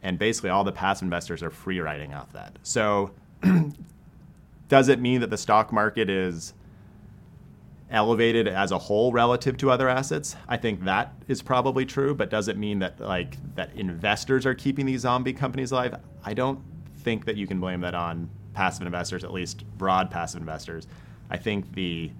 And basically, all the passive investors are free riding off that. So, does it mean that the stock market is elevated as a whole relative to other assets? I think that is probably true, but does it mean that like that investors are keeping these zombie companies alive? I don't think that you can blame that on passive investors, at least broad passive investors. I think the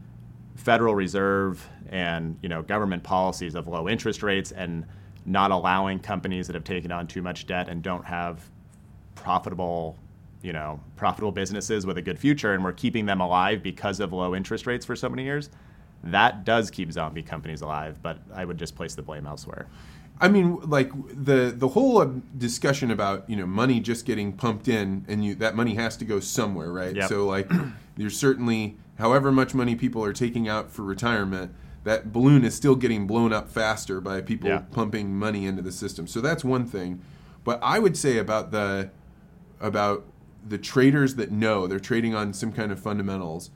Federal Reserve and you know government policies of low interest rates and not allowing companies that have taken on too much debt and don't have profitable you know profitable businesses with a good future and we're keeping them alive because of low interest rates for so many years that does keep zombie companies alive. But I would just place the blame elsewhere. I mean, like the the whole uh, discussion about you know money just getting pumped in, and you that money has to go somewhere, right? Yep. So like, there's certainly however much money people are taking out for retirement, that balloon is still getting blown up faster by people Yeah. pumping money into the system. So that's one thing. But I would say about the about the traders that know they're trading on some kind of fundamentals.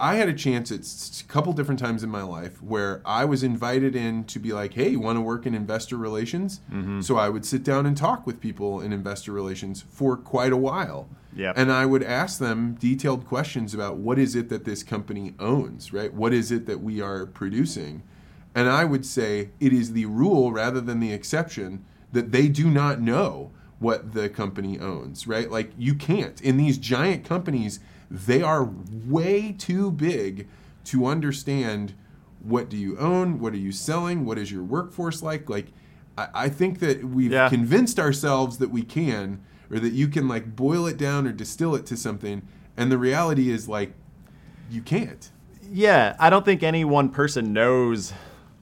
I had a chance at a couple different times in my life where I was invited in to be like, "Hey, you want to work in investor relations?" Mm-hmm. So I would sit down and talk with people in investor relations for quite a while. Yep. And I would ask them detailed questions about what is it that this company owns, right? What is it that we are producing? And I would say it is the rule rather than the exception that they do not know what the company owns, right? Like you can't. In these giant companies, they are way too big to understand what do you own, what are you selling, what is your workforce like? Like I, I think that we've Yeah. convinced ourselves that we can, or that you can like boil it down or distill it to something, and the reality is like you can't. Yeah, I don't think any one person knows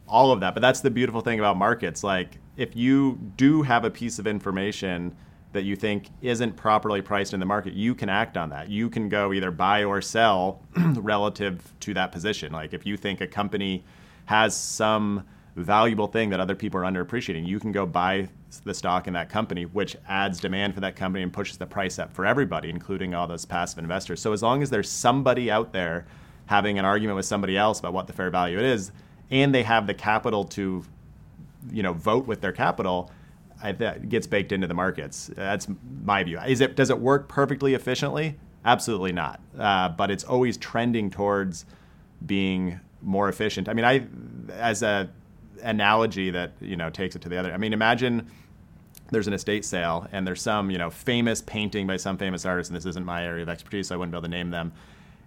all of that, but that's the beautiful thing about markets. Like, if you do have a piece of information that you think isn't properly priced in the market, you can act on that. You can go either buy or sell relative to that position. Like, if you think a company has some valuable thing that other people are underappreciating, you can go buy the stock in that company, which adds demand for that company and pushes the price up for everybody, including all those passive investors. So, as long as there's somebody out there having an argument with somebody else about what the fair value is, and they have the capital to, you know, vote with their capital, I, that gets baked into the markets. That's my view. Is it does it work perfectly efficiently? Absolutely not. Uh, but it's always trending towards being more efficient. I mean, I as a analogy that you know takes it to the other. I mean, imagine there's an estate sale and there's some you know famous painting by some famous artist, and this isn't my area of expertise, so I wouldn't be able to name them.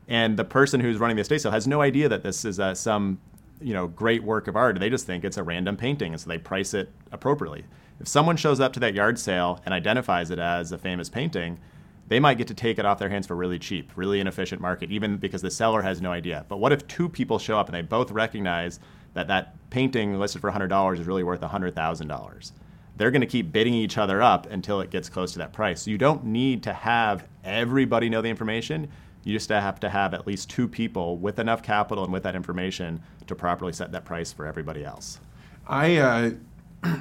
And the person who's running the estate sale has no idea that this is uh, some you know great work of art. They just think it's a random painting, and so they price it appropriately. If someone shows up to that yard sale and identifies it as a famous painting, they might get to take it off their hands for really cheap, really inefficient market, even because the seller has no idea. But what if two people show up and they both recognize that that painting listed for $100 is really worth $100,000? They're going to keep bidding each other up until it gets close to that price. So you don't need to have everybody know the information. You just have to have at least two people with enough capital and with that information to properly set that price for everybody else. I uh,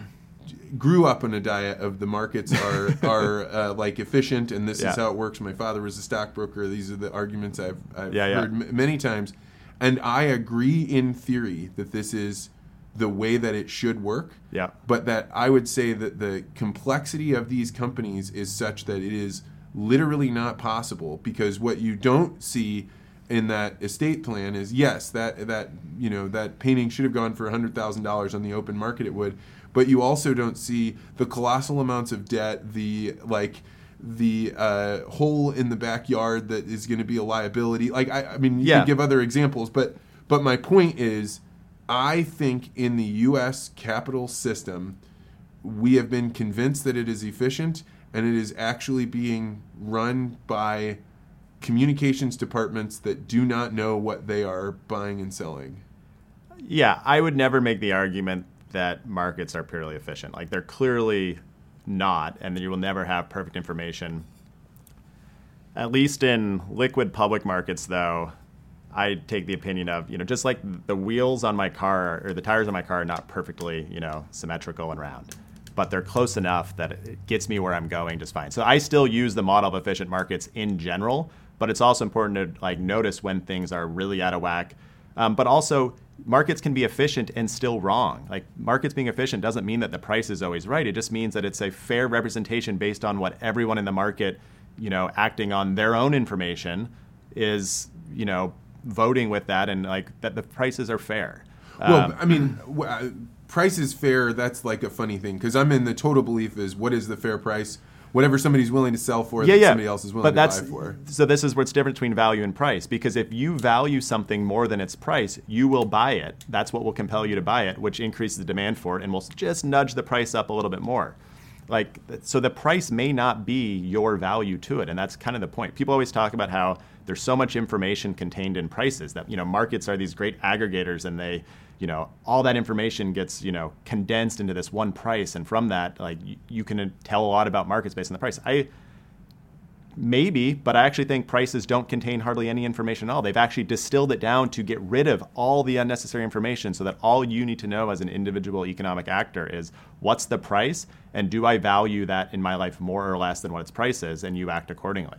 grew up on a diet of the markets are are uh, like efficient and this Yeah. is how it works. My father was a stockbroker. These are the arguments I've, I've Yeah, yeah. heard m- many times, and I agree in theory that this is the way that it should work. Yeah. But that I would say that the complexity of these companies is such that it is literally not possible because what you don't see in that estate plan is yes that that you know that painting should have gone for $100,000 on the open market it would but you also don't see the colossal amounts of debt the like the uh, hole in the backyard that is going to be a liability like I, I mean you Yeah. can give other examples but but my point is I think in the US capital system we have been convinced that it is efficient and it is actually being run by communications departments that do not know what they are buying and selling. Yeah, I would never make the argument that markets are purely efficient. Like they're clearly not, and you will never have perfect information. At least in liquid public markets, though, I take the opinion of, you know, just like the wheels on my car or the tires on my car are not perfectly, you know, symmetrical and round, but they're close enough that it gets me where I'm going just fine. So I still use the model of efficient markets in general, but it's also important to like notice when things are really out of whack. Um, but also, markets can be efficient and still wrong. Like markets being efficient doesn't mean that the price is always right. It just means that it's a fair representation based on what everyone in the market, you know, acting on their own information is, you know, voting with that and like that the prices are fair. Well, Um, I mean, w- uh, price is fair. That's like a funny thing because I'm in the total belief is what is the fair price? Whatever somebody's willing to sell for, yeah, that yeah. somebody else is willing but to that's, buy for. So this is what's different between value and price. Because if you value something more than its price, you will buy it. That's what will compel you to buy it, which increases the demand for it and will just nudge the price up a little bit more. Like, so the price may not be your value to it, and that's kind of the point. People always talk about how there's so much information contained in prices that you know markets are these great aggregators, and they, you know, all that information gets you know condensed into this one price, and from that, like you, can uh, tell a lot about markets based on the price. I Maybe, but I actually think prices don't contain hardly any information at all. They've actually distilled it down to get rid of all the unnecessary information so that all you need to know as an individual economic actor is what's the price and do I value that in my life more or less than what its price is and you act accordingly.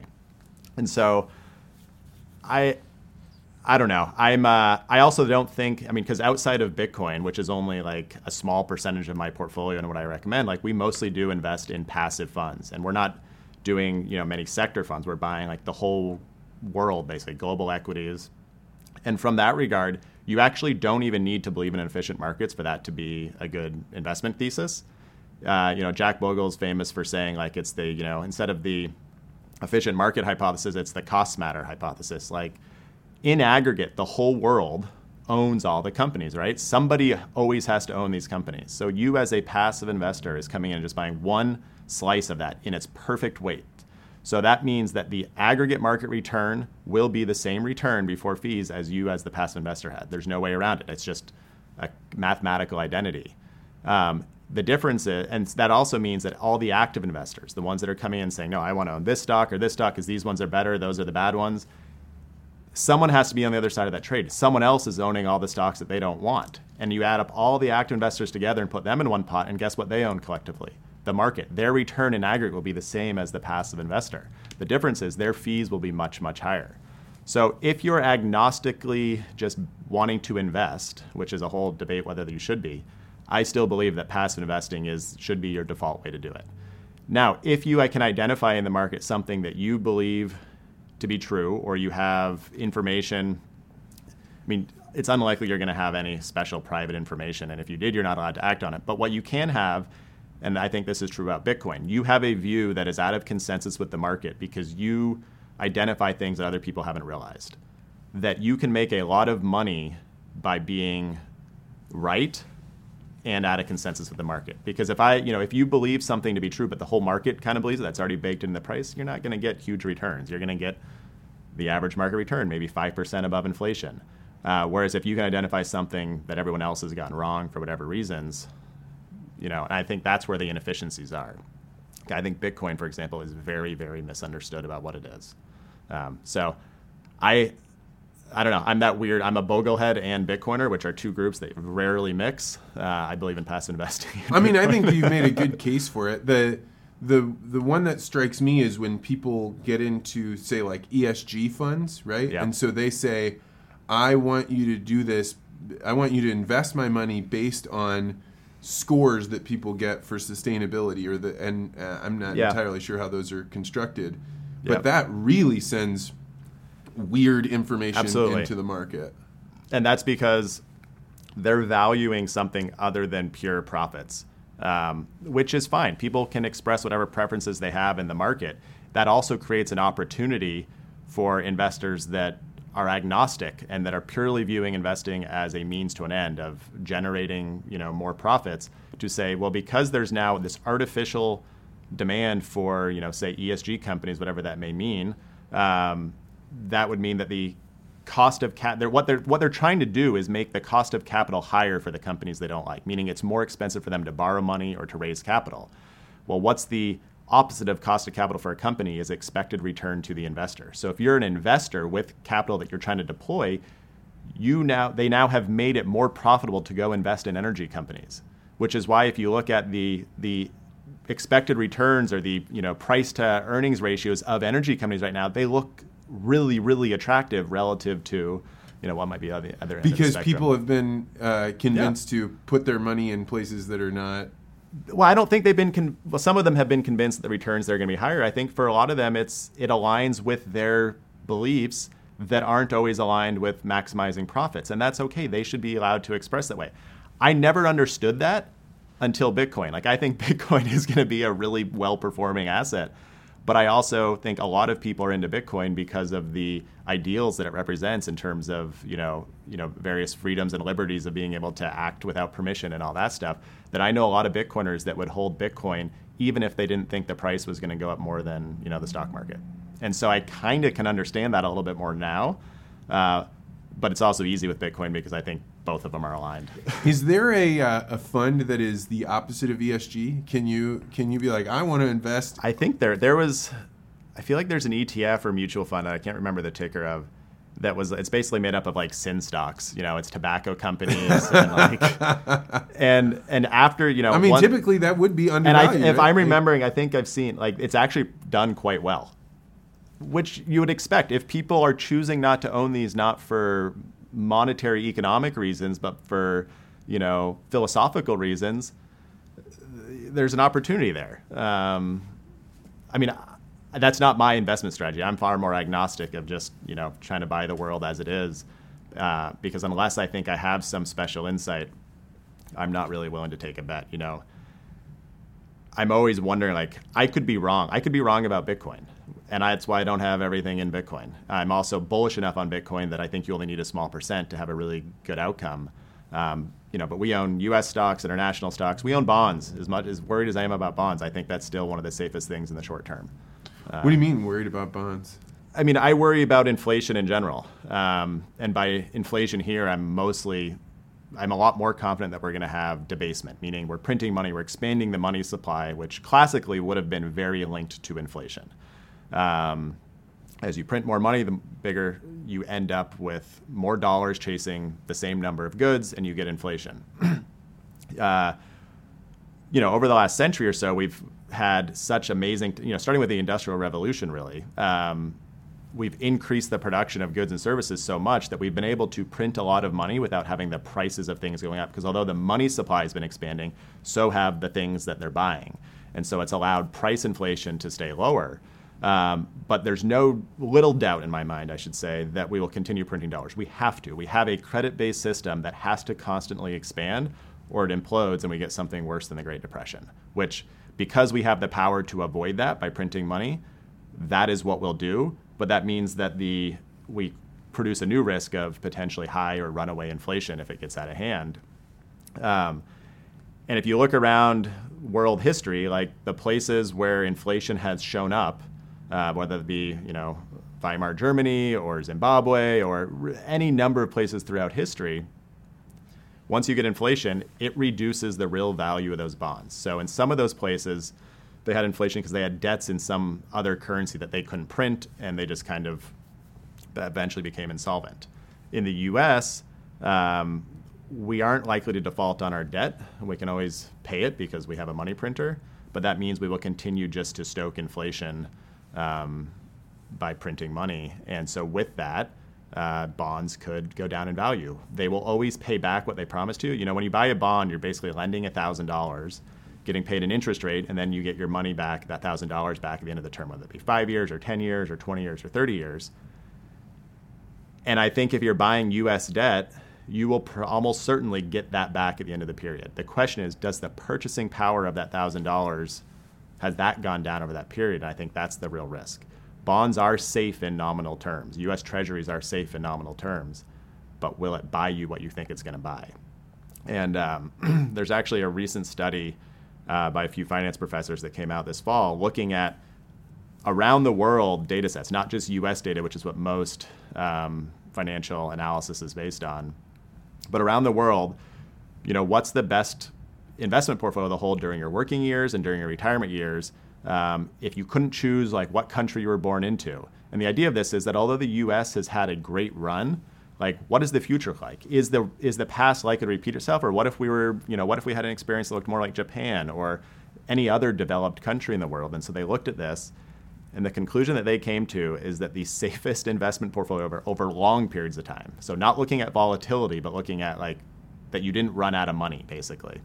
And so I I don't know. I'm. Uh, I also don't think. I mean, because outside of Bitcoin, which is only like a small percentage of my portfolio and what I recommend, like we mostly do invest in passive funds, and we're not doing you know many sector funds. We're buying like the whole world, basically global equities, and from that regard, you actually don't even need to believe in efficient markets for that to be a good investment thesis. Uh, you know, Jack Bogle's famous for saying like it's the you know instead of the efficient market hypothesis, it's the cost matter hypothesis. Like in aggregate, the whole world owns all the companies, right? Somebody always has to own these companies. So you as a passive investor is coming in and just buying one slice of that in its perfect weight. So that means that the aggregate market return will be the same return before fees as you as the passive investor had. There's no way around it. It's just a mathematical identity. Um, the difference is, and that also means that all the active investors, the ones that are coming in saying, no, I want to own this stock or this stock because these ones are better, those are the bad ones, someone has to be on the other side of that trade. Someone else is owning all the stocks that they don't want. And you add up all the active investors together and put them in one pot, and guess what they own collectively? The market. Their return in aggregate will be the same as the passive investor. The difference is their fees will be much, much higher. So if you're agnostically just wanting to invest, which is a whole debate whether you should be, I still believe that passive investing is should be your default way to do it. Now, if you can identify in the market something that you believe to be true, or you have information, I mean, it's unlikely you're going to have any special private information, and if you did, you're not allowed to act on it. But what you can have and I think this is true about Bitcoin. You have a view that is out of consensus with the market because you identify things that other people haven't realized. That you can make a lot of money by being right and out of consensus with the market. Because if I, you know, if you believe something to be true, but the whole market kind of believes it, that's already baked in the price, you're not going to get huge returns. You're going to get the average market return, maybe 5% above inflation. Uh, whereas if you can identify something that everyone else has gotten wrong for whatever reasons, you know, and I think that's where the inefficiencies are. I think Bitcoin, for example, is very, very misunderstood about what it is. Um, so, I, I don't know. I'm that weird. I'm a Boglehead and Bitcoiner, which are two groups that rarely mix. Uh, I believe in passive investing. I mean, I think you've made a good case for it. The the the one that strikes me is when people get into say like ESG funds, right? Yeah. And so they say, I want you to do this. I want you to invest my money based on scores that people get for sustainability or the and uh, I'm not Yeah. entirely sure how those are constructed but Yep. that really sends weird information Absolutely. into the market and that's because they're valuing something other than pure profits, um, which is fine. People can express whatever preferences they have in the market. That also creates an opportunity for investors that are agnostic and that are purely viewing investing as a means to an end of generating, you know, more profits. To say, well, because there's now this artificial demand for, you know, say ESG companies, whatever that may mean, um, that would mean that the cost of cap they're, what they're what they're trying to do is make the cost of capital higher for the companies they don't like meaning it's more expensive for them to borrow money or to raise capital well what's the opposite of cost of capital for a company is expected return to the investor. So if you're an investor with capital that you're trying to deploy you now they now have made it more profitable to go invest in energy companies which is why if you look at the the expected returns or the you know price to earnings ratios of energy companies right now they look really really attractive relative to you know what might be other other end of the because people have been uh, convinced to put their money in places that are not well i don't think they've been con- well some of them have been convinced that the returns they're going to be higher. I think for a lot of them it's it aligns with their beliefs that aren't always aligned with maximizing profits and that's okay. They should be allowed to express that way. I never understood that until bitcoin. Like i think bitcoin is going to be a really well performing asset but I also think a lot of people are into Bitcoin because of the ideals that it represents in terms of you know you know various freedoms and liberties of being able to act without permission and all that stuff. That I know a lot of Bitcoiners that would hold Bitcoin even if they didn't think the price was going to go up more than you know the stock market. And so I kind of can understand that a little bit more now. Uh, but it's also easy with Bitcoin because I think both of them are aligned. is there a, uh, a fund that is the opposite of ESG? Can you can you be like, I want to invest? I think there there was, I feel like there's an ETF or mutual fund that I can't remember the ticker of. That was it's basically made up of like sin stocks, you know, it's tobacco companies and like, and and after you know, I mean, one, typically that would be and. I, if right? I'm remembering, I think I've seen like it's actually done quite well, which you would expect if people are choosing not to own these, not for monetary economic reasons, but for you know philosophical reasons. There's an opportunity there. Um, I mean, that's not my investment strategy. I'm far more agnostic of just you know trying to buy the world as it is, uh, because unless I think I have some special insight, I'm not really willing to take a bet. You know, I'm always wondering like I could be wrong. I could be wrong about Bitcoin, and that's why I don't have everything in Bitcoin. I'm also bullish enough on Bitcoin that I think you only need a small percent to have a really good outcome. Um, you know, but we own U.S. stocks, international stocks. We own bonds. As much as worried as I am about bonds, I think that's still one of the safest things in the short term. what do you mean worried about bonds? I mean, I worry about inflation in general, um, and by inflation here, I'm mostly, I'm a lot more confident that we're going to have debasement, meaning we're printing money, we're expanding the money supply, which classically would have been very linked to inflation. Um, as you print more money, the bigger you end up with more dollars chasing the same number of goods, and you get inflation. uh, you know, over the last century or so, we've had such amazing, you know, starting with the Industrial Revolution, really. Um, we've increased the production of goods and services so much that we've been able to print a lot of money without having the prices of things going up. Because although the money supply has been expanding, so have the things that they're buying. And so it's allowed price inflation to stay lower. Um, but there's no little doubt in my mind, I should say, that we will continue printing dollars. We have to. We have a credit based system that has to constantly expand or it implodes and we get something worse than the Great Depression, which, because we have the power to avoid that by printing money, that is what we'll do. But that means that the we produce a new risk of potentially high or runaway inflation if it gets out of hand. Um, and if you look around world history, like the places where inflation has shown up, uh, whether it be you know Weimar Germany or Zimbabwe or any number of places throughout history, once you get inflation, it reduces the real value of those bonds. So in some of those places, they had inflation because they had debts in some other currency that they couldn't print, and they just kind of eventually became insolvent. In the U.S., um, we aren't likely to default on our debt. We can always pay it because we have a money printer, but that means we will continue just to stoke inflation um, by printing money. And so with that, uh, bonds could go down in value. They will always pay back what they promised to. You know, when you buy a bond, you're basically lending thousand dollars, getting paid an interest rate, and then you get your money back, that thousand dollars back at the end of the term, whether it be five years or ten years or twenty years or thirty years. And I think if you're buying U.S. debt, you will pr- almost certainly get that back at the end of the period. The question is, does the purchasing power of that thousand dollars has that gone down over that period? And I think that's the real risk bonds are safe in nominal terms. U.S. Treasuries are safe in nominal terms, but will it buy you what you think it's going to buy? And um, there's actually a recent study uh, by a few finance professors that came out this fall looking at around the world data sets, not just U.S. data, which is what most um, financial analysis is based on, but around the world, you know, what's the best investment portfolio to hold during your working years and during your retirement years? um, if you couldn't choose like what country you were born into. And the idea of this is that although the U.S. has had a great run, like what is the future like? Is the is the past likely to repeat itself, or what if we were, you know, what if we had an experience that looked more like Japan or any other developed country in the world? And so they looked at this, and the conclusion that they came to is that the safest investment portfolio over, over long periods of time. So not looking at volatility, but looking at like that you didn't run out of money, basically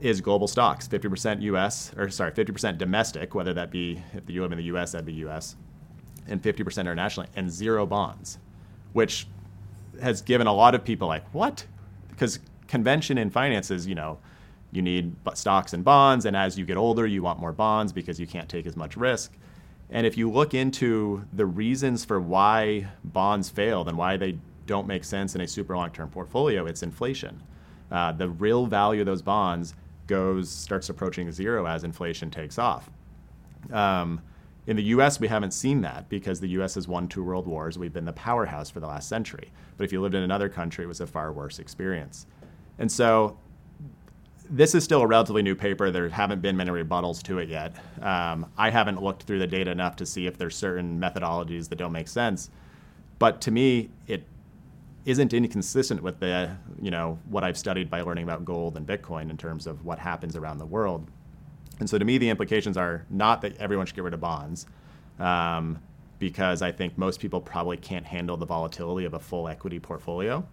is global stocks, 50% US, or sorry, 50% domestic, whether that be, if you live in the US, that'd be US, and 50% internationally, and zero bonds, which has given a lot of people like, what? Because convention in finance is, you know, you need stocks and bonds, and as you get older, you want more bonds because you can't take as much risk. And if you look into the reasons for why bonds fail and why they don't make sense in a super long term portfolio, it's inflation. Uh, the real value of those bonds goes starts approaching zero as inflation takes off. Um, in the U.S., we haven't seen that because the U.S. has won two world wars. We've been the powerhouse for the last century. But if you lived in another country, it was a far worse experience. And so this is still a relatively new paper. There haven't been many rebuttals to it yet. Um, I haven't looked through the data enough to see if there's certain methodologies that don't make sense. But to me, it isn't inconsistent with the you know what I've studied by learning about gold and Bitcoin in terms of what happens around the world. And so to me, the implications are not that everyone should get rid of bonds, um, because I think most people probably can't handle the volatility of a full equity portfolio,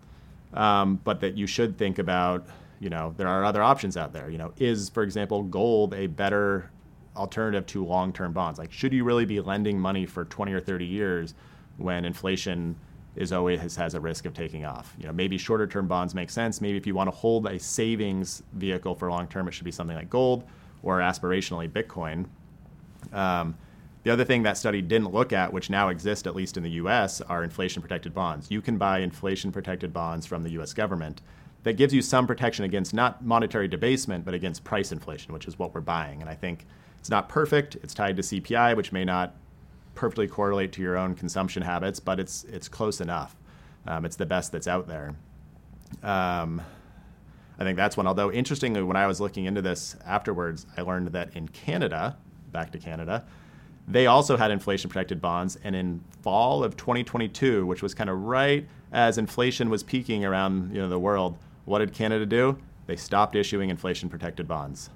um, but that you should think about, you know, there are other options out there. You know, is, for example, gold a better alternative to long-term bonds? Like, should you really be lending money for 20 or 30 years when inflation is always has a risk of taking off. You know, maybe shorter term bonds make sense. Maybe if you want to hold a savings vehicle for long term, it should be something like gold or aspirationally Bitcoin. Um, the other thing that study didn't look at, which now exists at least in the US, are inflation protected bonds. You can buy inflation protected bonds from the US government that gives you some protection against not monetary debasement, but against price inflation, which is what we're buying. And I think it's not perfect. It's tied to CPI, which may not perfectly correlate to your own consumption habits, but it's, it's close enough. Um, it's the best that's out there. Um, I think that's one. Although interestingly, when I was looking into this afterwards, I learned that in Canada, back to Canada, they also had inflation protected bonds. And in fall of 2022, which was kind of right as inflation was peaking around you know, the world, what did Canada do? They stopped issuing inflation protected bonds.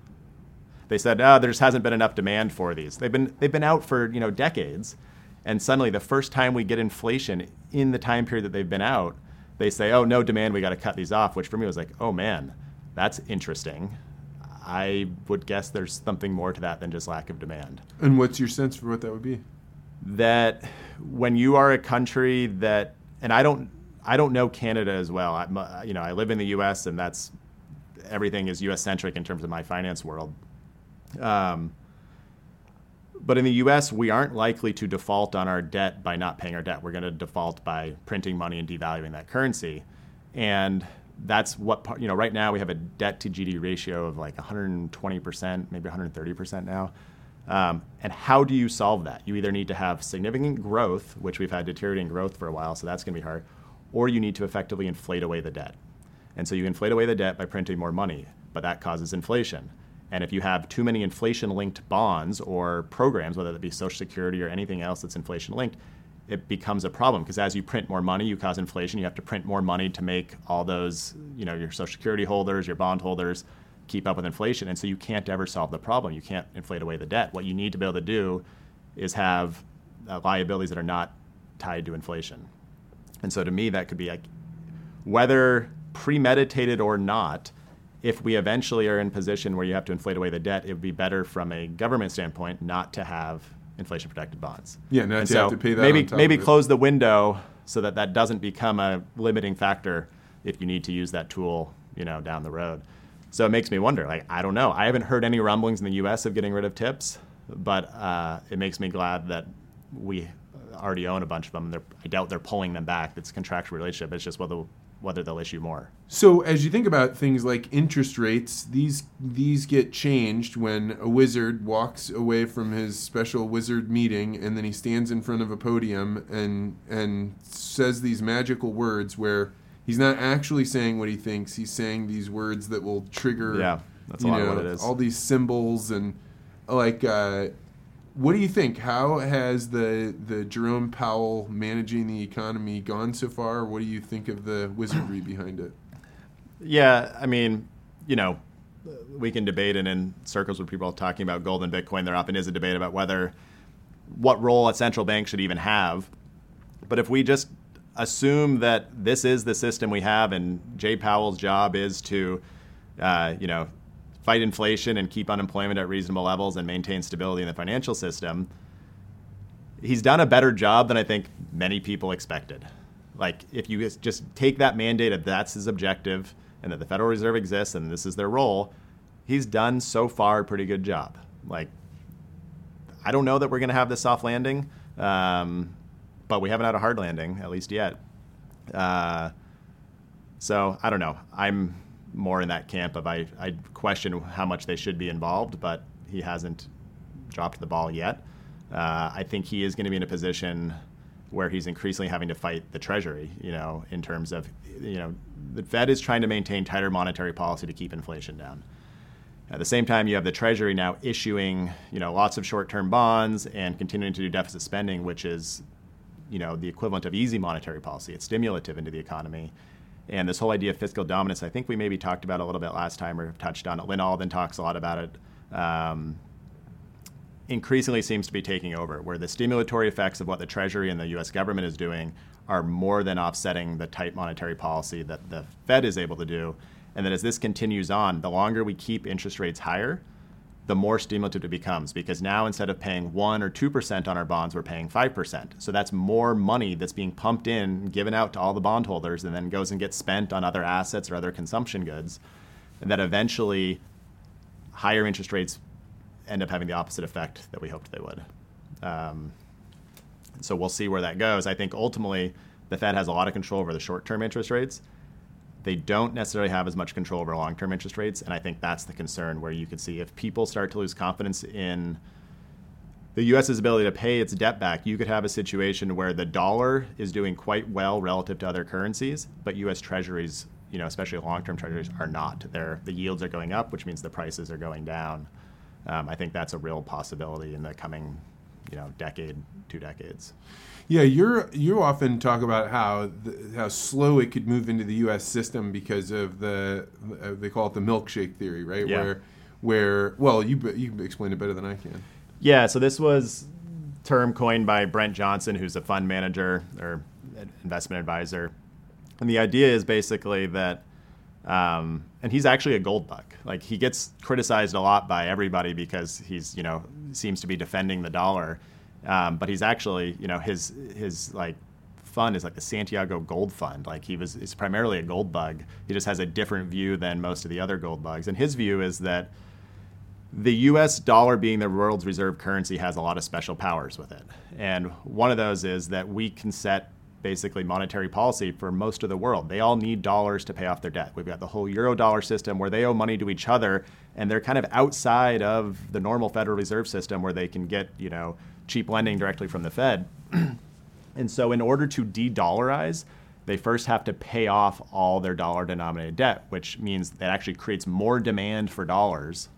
They said, oh, there just hasn't been enough demand for these. They've been, they've been out for you know, decades. And suddenly, the first time we get inflation in the time period that they've been out, they say, oh, no demand, we got to cut these off, which for me was like, oh man, that's interesting. I would guess there's something more to that than just lack of demand. And what's your sense for what that would be? That when you are a country that, and I don't, I don't know Canada as well. I, you know, I live in the U.S. and that's everything is U.S. centric in terms of my finance world. Um, but in the US, we aren't likely to default on our debt by not paying our debt. We're going to default by printing money and devaluing that currency. And that's what, you know, right now we have a debt to GDP ratio of like 120%, maybe 130% now. Um, and how do you solve that? You either need to have significant growth, which we've had deteriorating growth for a while, so that's going to be hard, or you need to effectively inflate away the debt. And so you inflate away the debt by printing more money, but that causes inflation. And if you have too many inflation linked bonds or programs, whether that be Social Security or anything else that's inflation linked, it becomes a problem because as you print more money, you cause inflation. You have to print more money to make all those, you know, your Social Security holders, your bond holders keep up with inflation. And so you can't ever solve the problem. You can't inflate away the debt. What you need to be able to do is have uh, liabilities that are not tied to inflation. And so to me, that could be like whether premeditated or not, if we eventually are in position where you have to inflate away the debt, it would be better from a government standpoint not to have inflation protected bonds. Yeah, and to so have to pay that. Maybe maybe close the window so that that doesn't become a limiting factor if you need to use that tool, you know, down the road. So it makes me wonder. Like I don't know. I haven't heard any rumblings in the U.S. of getting rid of TIPS, but uh, it makes me glad that we already own a bunch of them. They're, I doubt they're pulling them back. It's a contractual relationship. It's just whether whether they'll issue more. So as you think about things like interest rates, these these get changed when a wizard walks away from his special wizard meeting and then he stands in front of a podium and and says these magical words where he's not actually saying what he thinks, he's saying these words that will trigger Yeah, that's a lot know, of what it is. all these symbols and like uh, what do you think? How has the the Jerome Powell managing the economy gone so far? What do you think of the wizardry behind it? Yeah, I mean, you know, we can debate, and in circles where people are talking about gold and Bitcoin, there often is a debate about whether what role a central bank should even have. But if we just assume that this is the system we have, and Jay Powell's job is to, uh, you know, fight inflation and keep unemployment at reasonable levels and maintain stability in the financial system, he's done a better job than I think many people expected. Like, if you just take that mandate that that's his objective and that the Federal Reserve exists and this is their role, he's done so far a pretty good job. Like, I don't know that we're going to have this soft landing, um, but we haven't had a hard landing, at least yet. Uh, so I don't know. I'm more in that camp of I, I question how much they should be involved, but he hasn't dropped the ball yet. Uh, I think he is going to be in a position where he's increasingly having to fight the Treasury, you know, in terms of, you know, the Fed is trying to maintain tighter monetary policy to keep inflation down. At the same time, you have the Treasury now issuing, you know, lots of short-term bonds and continuing to do deficit spending, which is, you know, the equivalent of easy monetary policy. It's stimulative into the economy. And this whole idea of fiscal dominance, I think we maybe talked about a little bit last time or touched on it. Lyn Alden talks a lot about it. Um, increasingly seems to be taking over, where the stimulatory effects of what the Treasury and the U.S. government is doing are more than offsetting the tight monetary policy that the Fed is able to do. And that as this continues on, the longer we keep interest rates higher, the more stimulative it becomes because now instead of paying 1 or 2% on our bonds, we're paying 5%. So that's more money that's being pumped in, given out to all the bondholders, and then goes and gets spent on other assets or other consumption goods. And that eventually higher interest rates end up having the opposite effect that we hoped they would. Um, so we'll see where that goes. I think ultimately the Fed has a lot of control over the short term interest rates. They don't necessarily have as much control over long term interest rates. And I think that's the concern where you could see if people start to lose confidence in the U.S.'s ability to pay its debt back, you could have a situation where the dollar is doing quite well relative to other currencies, but U.S. Treasuries, you know, especially long-term Treasuries, are not. They're, the yields are going up, which means the prices are going down um, I think that's a real possibility in the coming, you know, decade, two decades. Yeah, you're you often talk about how the, how slow it could move into the U.S. system because of the uh, they call it the milkshake theory, right? Yeah. Where where well, you you explain it better than I can. Yeah, so this was term coined by Brent Johnson, who's a fund manager or investment advisor, and the idea is basically that um, and he's actually a gold bug. Like he gets criticized a lot by everybody because he's you know seems to be defending the dollar, um, but he's actually you know his his like fund is like the Santiago Gold Fund. Like he was is primarily a gold bug. He just has a different view than most of the other gold bugs, and his view is that the US dollar being the world's reserve currency has a lot of special powers with it. And one of those is that we can set basically monetary policy for most of the world. They all need dollars to pay off their debt. We've got the whole euro dollar system where they owe money to each other and they're kind of outside of the normal Federal Reserve system where they can get, you know, cheap lending directly from the Fed. and so in order to de-dollarize, they first have to pay off all their dollar denominated debt, which means that actually creates more demand for dollars.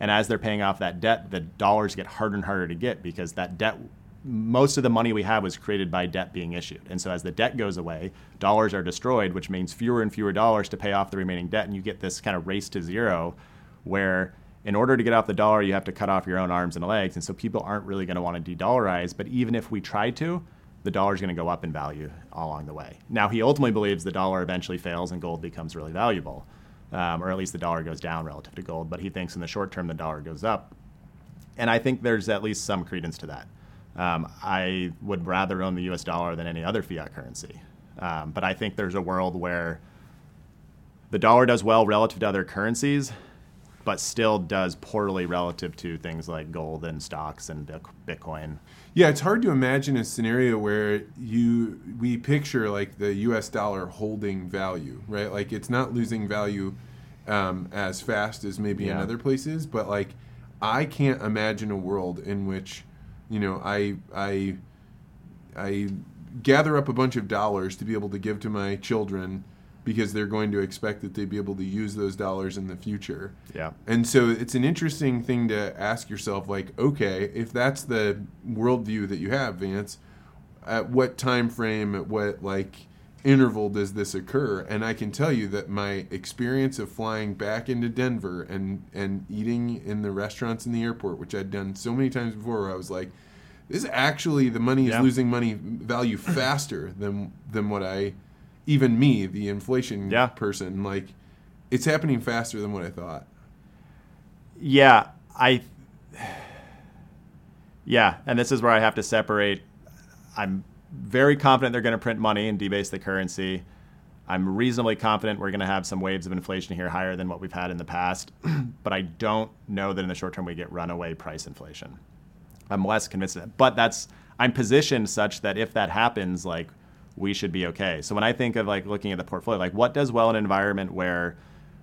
And as they're paying off that debt, the dollars get harder and harder to get because that debt most of the money we have was created by debt being issued. And so as the debt goes away, dollars are destroyed, which means fewer and fewer dollars to pay off the remaining debt. And you get this kind of race to zero where in order to get off the dollar, you have to cut off your own arms and legs. And so people aren't really going to want to de dollarize. But even if we try to, the dollar is going to go up in value all along the way. Now, he ultimately believes the dollar eventually fails and gold becomes really valuable, um, or at least the dollar goes down relative to gold. But he thinks in the short term, the dollar goes up. And I think there's at least some credence to that. Um, I would rather own the US dollar than any other fiat currency. Um, but I think there's a world where the dollar does well relative to other currencies, but still does poorly relative to things like gold and stocks and Bitcoin. Yeah, it's hard to imagine a scenario where you we picture like the U.S. dollar holding value, right? Like it's not losing value um, as fast as maybe yeah. in other places, but like I can't imagine a world in which you know, I I I gather up a bunch of dollars to be able to give to my children because they're going to expect that they'd be able to use those dollars in the future. Yeah. And so it's an interesting thing to ask yourself like, okay, if that's the worldview that you have, Vance, at what time frame, at what like interval does this occur? And I can tell you that my experience of flying back into Denver and and eating in the restaurants in the airport, which I'd done so many times before, where I was like, this actually the money is yeah. losing money value faster than than what I even me, the inflation yeah. person, like it's happening faster than what I thought. Yeah, I yeah, and this is where I have to separate I'm very confident they're going to print money and debase the currency. I'm reasonably confident we're going to have some waves of inflation here higher than what we've had in the past, but I don't know that in the short term we get runaway price inflation. I'm less convinced of that. But that's I'm positioned such that if that happens, like we should be okay. So when I think of like looking at the portfolio, like what does well in an environment where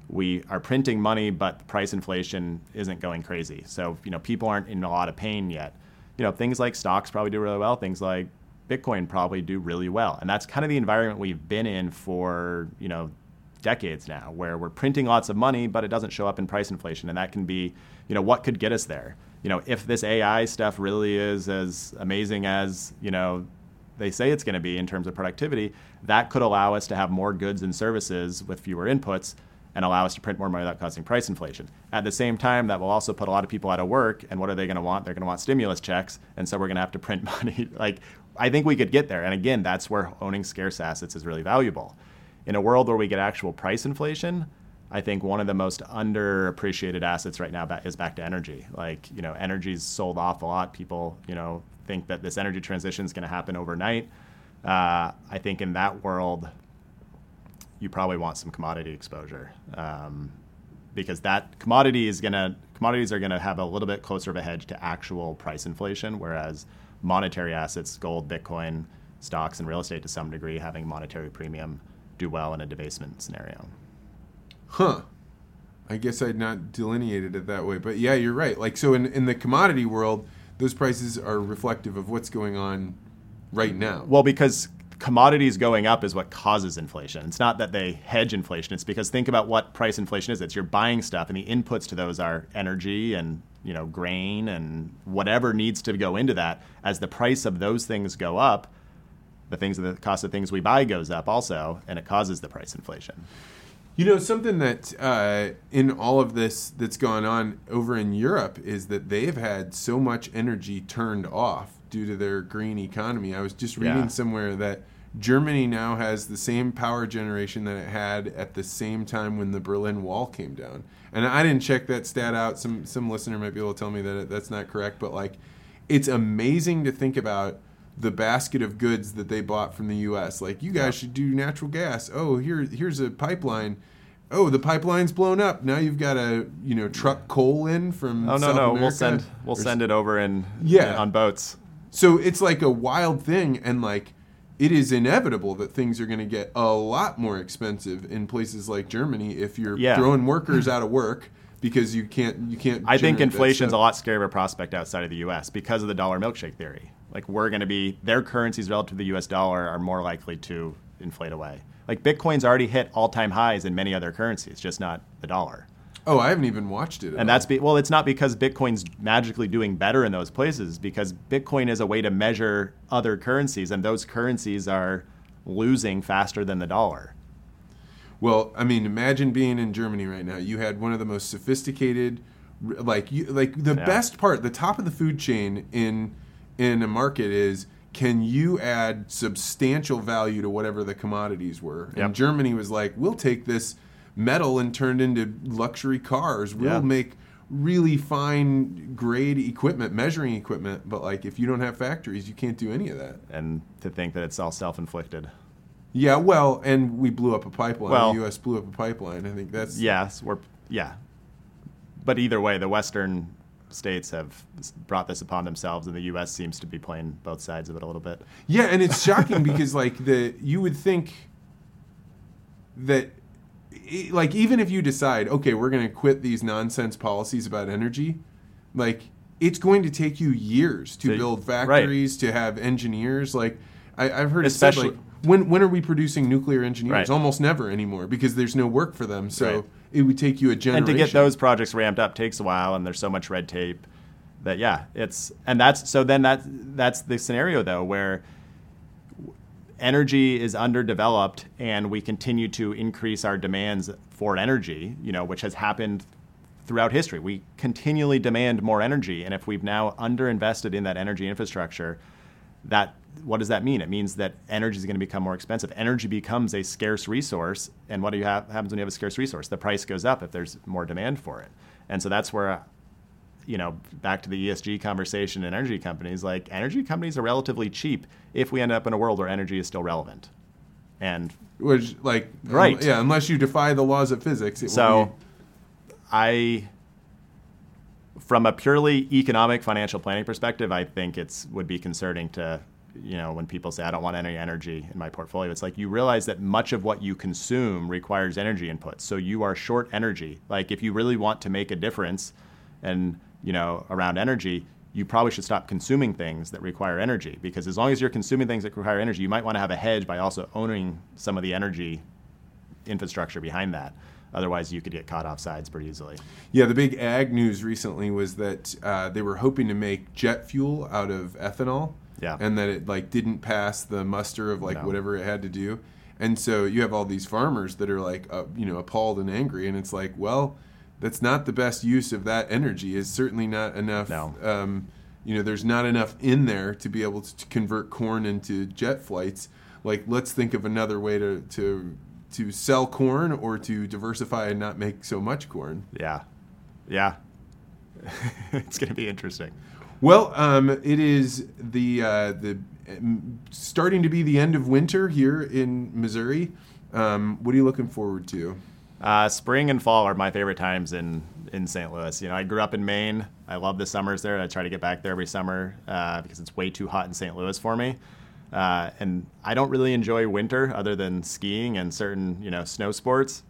we are printing money, but price inflation isn't going crazy. So you know people aren't in a lot of pain yet. You know things like stocks probably do really well. Things like Bitcoin probably do really well, and that's kind of the environment we've been in for you know decades now, where we're printing lots of money, but it doesn't show up in price inflation, and that can be you know what could get us there. You know if this AI stuff really is as amazing as you know they say it's going to be in terms of productivity, that could allow us to have more goods and services with fewer inputs and allow us to print more money without causing price inflation. At the same time, that will also put a lot of people out of work. And what are they going to want? They're going to want stimulus checks. And so we're going to have to print money. like, I think we could get there. And again, that's where owning scarce assets is really valuable. In a world where we get actual price inflation, I think one of the most underappreciated assets right now is back to energy. Like, you know, energy's sold off a lot. People, you know, think that this energy transition is going to happen overnight. Uh, I think in that world, you probably want some commodity exposure um, because that commodity is going to commodities are going to have a little bit closer of a hedge to actual price inflation, whereas monetary assets, gold, Bitcoin, stocks, and real estate to some degree, having monetary premium, do well in a debasement scenario. Huh. I guess I'd not delineated it that way, but yeah, you're right. Like so, in in the commodity world, those prices are reflective of what's going on right now. Well, because commodities going up is what causes inflation. It's not that they hedge inflation. It's because think about what price inflation is. It's you're buying stuff, and the inputs to those are energy and you know grain and whatever needs to go into that. As the price of those things go up, the things the cost of things we buy goes up also, and it causes the price inflation. You know, something that uh, in all of this that's gone on over in Europe is that they've had so much energy turned off due to their green economy. I was just reading yeah. somewhere that Germany now has the same power generation that it had at the same time when the Berlin Wall came down. And I didn't check that stat out. Some some listener might be able to tell me that that's not correct, but like it's amazing to think about the basket of goods that they bought from the U.S. Like you guys should do natural gas. Oh, here here's a pipeline. Oh, the pipeline's blown up. Now you've got to you know truck coal in from. Oh no South no, America. we'll send we'll send it over in yeah on boats. So it's like a wild thing, and like it is inevitable that things are going to get a lot more expensive in places like Germany if you're yeah. throwing workers out of work because you can't you can't. I think inflation's a lot scarier prospect outside of the U.S. because of the dollar milkshake theory. Like we're going to be their currencies relative to the U.S. dollar are more likely to inflate away. Like Bitcoin's already hit all-time highs in many other currencies, just not the dollar. Oh, I haven't even watched it. and that's be, well, it's not because Bitcoin's magically doing better in those places. Because Bitcoin is a way to measure other currencies, and those currencies are losing faster than the dollar. Well, I mean, imagine being in Germany right now. You had one of the most sophisticated, like you, like the yeah. best part, the top of the food chain in in a market is can you add substantial value to whatever the commodities were? Yep. And Germany was like, we'll take this metal and turn it into luxury cars. We'll yeah. make really fine grade equipment, measuring equipment, but like if you don't have factories, you can't do any of that. And to think that it's all self-inflicted. Yeah, well, and we blew up a pipeline. Well, the U.S. blew up a pipeline. I think that's yes, we're yeah. But either way, the Western states have brought this upon themselves, and the U.S. seems to be playing both sides of it a little bit. Yeah, and it's shocking because like the you would think that like even if you decide okay we're going to quit these nonsense policies about energy like it's going to take you years to build factories right. to have engineers like I, have heard especially said, like, when when are we producing nuclear engineers right. almost never anymore because there's no work for them so right. It would take you a generation and to get those projects ramped up takes a while and there's so much red tape that yeah it's and that's so then that that's the scenario though where energy is underdeveloped and we continue to increase our demands for energy, you know, which has happened throughout history. We continually demand more energy, and if we've now underinvested in that energy infrastructure, that what does that mean? It means that energy is going to become more expensive. Energy becomes a scarce resource, and what do you have, happens when you have a scarce resource? The price goes up if there's more demand for it, and so that's where you know, back to the ESG conversation in energy companies, like energy companies are relatively cheap if we end up in a world where energy is still relevant. And which, like, right, um, yeah, unless you defy the laws of physics. so, I, from a purely economic financial planning perspective, I think it's would be concerning to you know, when people say I don't want any energy in my portfolio, it's like you realize that much of what you consume requires energy input. So you are short energy. Like if you really want to make a difference, and you know, around energy, you probably should stop consuming things that require energy because as long as you're consuming things that require energy, you might want to have a hedge by also owning some of the energy infrastructure behind that. Otherwise, you could get caught off sides pretty easily. Yeah, the big ag news recently was that uh, they were hoping to make jet fuel out of ethanol. Yeah. And that it like didn't pass the muster of like No. whatever it had to do. And so you have all these farmers that are like, uh, you know, appalled and angry. And it's like, well, that's not the best use of that energy. It's certainly not enough. No. Um, you know, there's not enough in there to be able to, to convert corn into jet flights. Like, let's think of another way to, to to sell corn or to diversify and not make so much corn. Yeah, yeah. it's going to be interesting. Well, um, it is the uh, the um, starting to be the end of winter here in Missouri. Um, what are you looking forward to? Uh, spring and fall are my favorite times in in St. Louis. You know, I grew up in Maine. I love the summers there. I try to get back there every summer uh, because it's way too hot in St. Louis for me. Uh, and I don't really enjoy winter other than skiing and certain you know snow sports.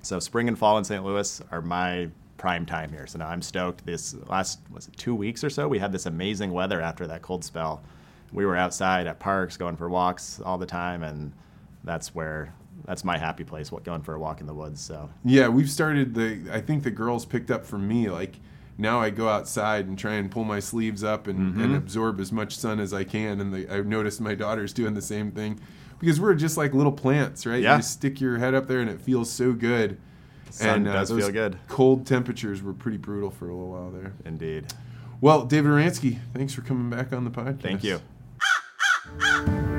So spring and fall in St. Louis are my prime time here. So now I'm stoked. This last was it two weeks or so, we had this amazing weather after that cold spell. We were outside at parks going for walks all the time, and that's where that's my happy place. What going for a walk in the woods. So Yeah, we've started the. I think the girls picked up from me. Like now, I go outside and try and pull my sleeves up and, and mm-hmm. absorb as much sun as I can. And the, I've noticed my daughter's doing the same thing because we're just like little plants, right? Yeah. You just stick your head up there and it feels so good. Sun and uh, does those feel good. Cold temperatures were pretty brutal for a little while there. indeed. Well, David Oransky, thanks for coming back on the podcast. Thank you.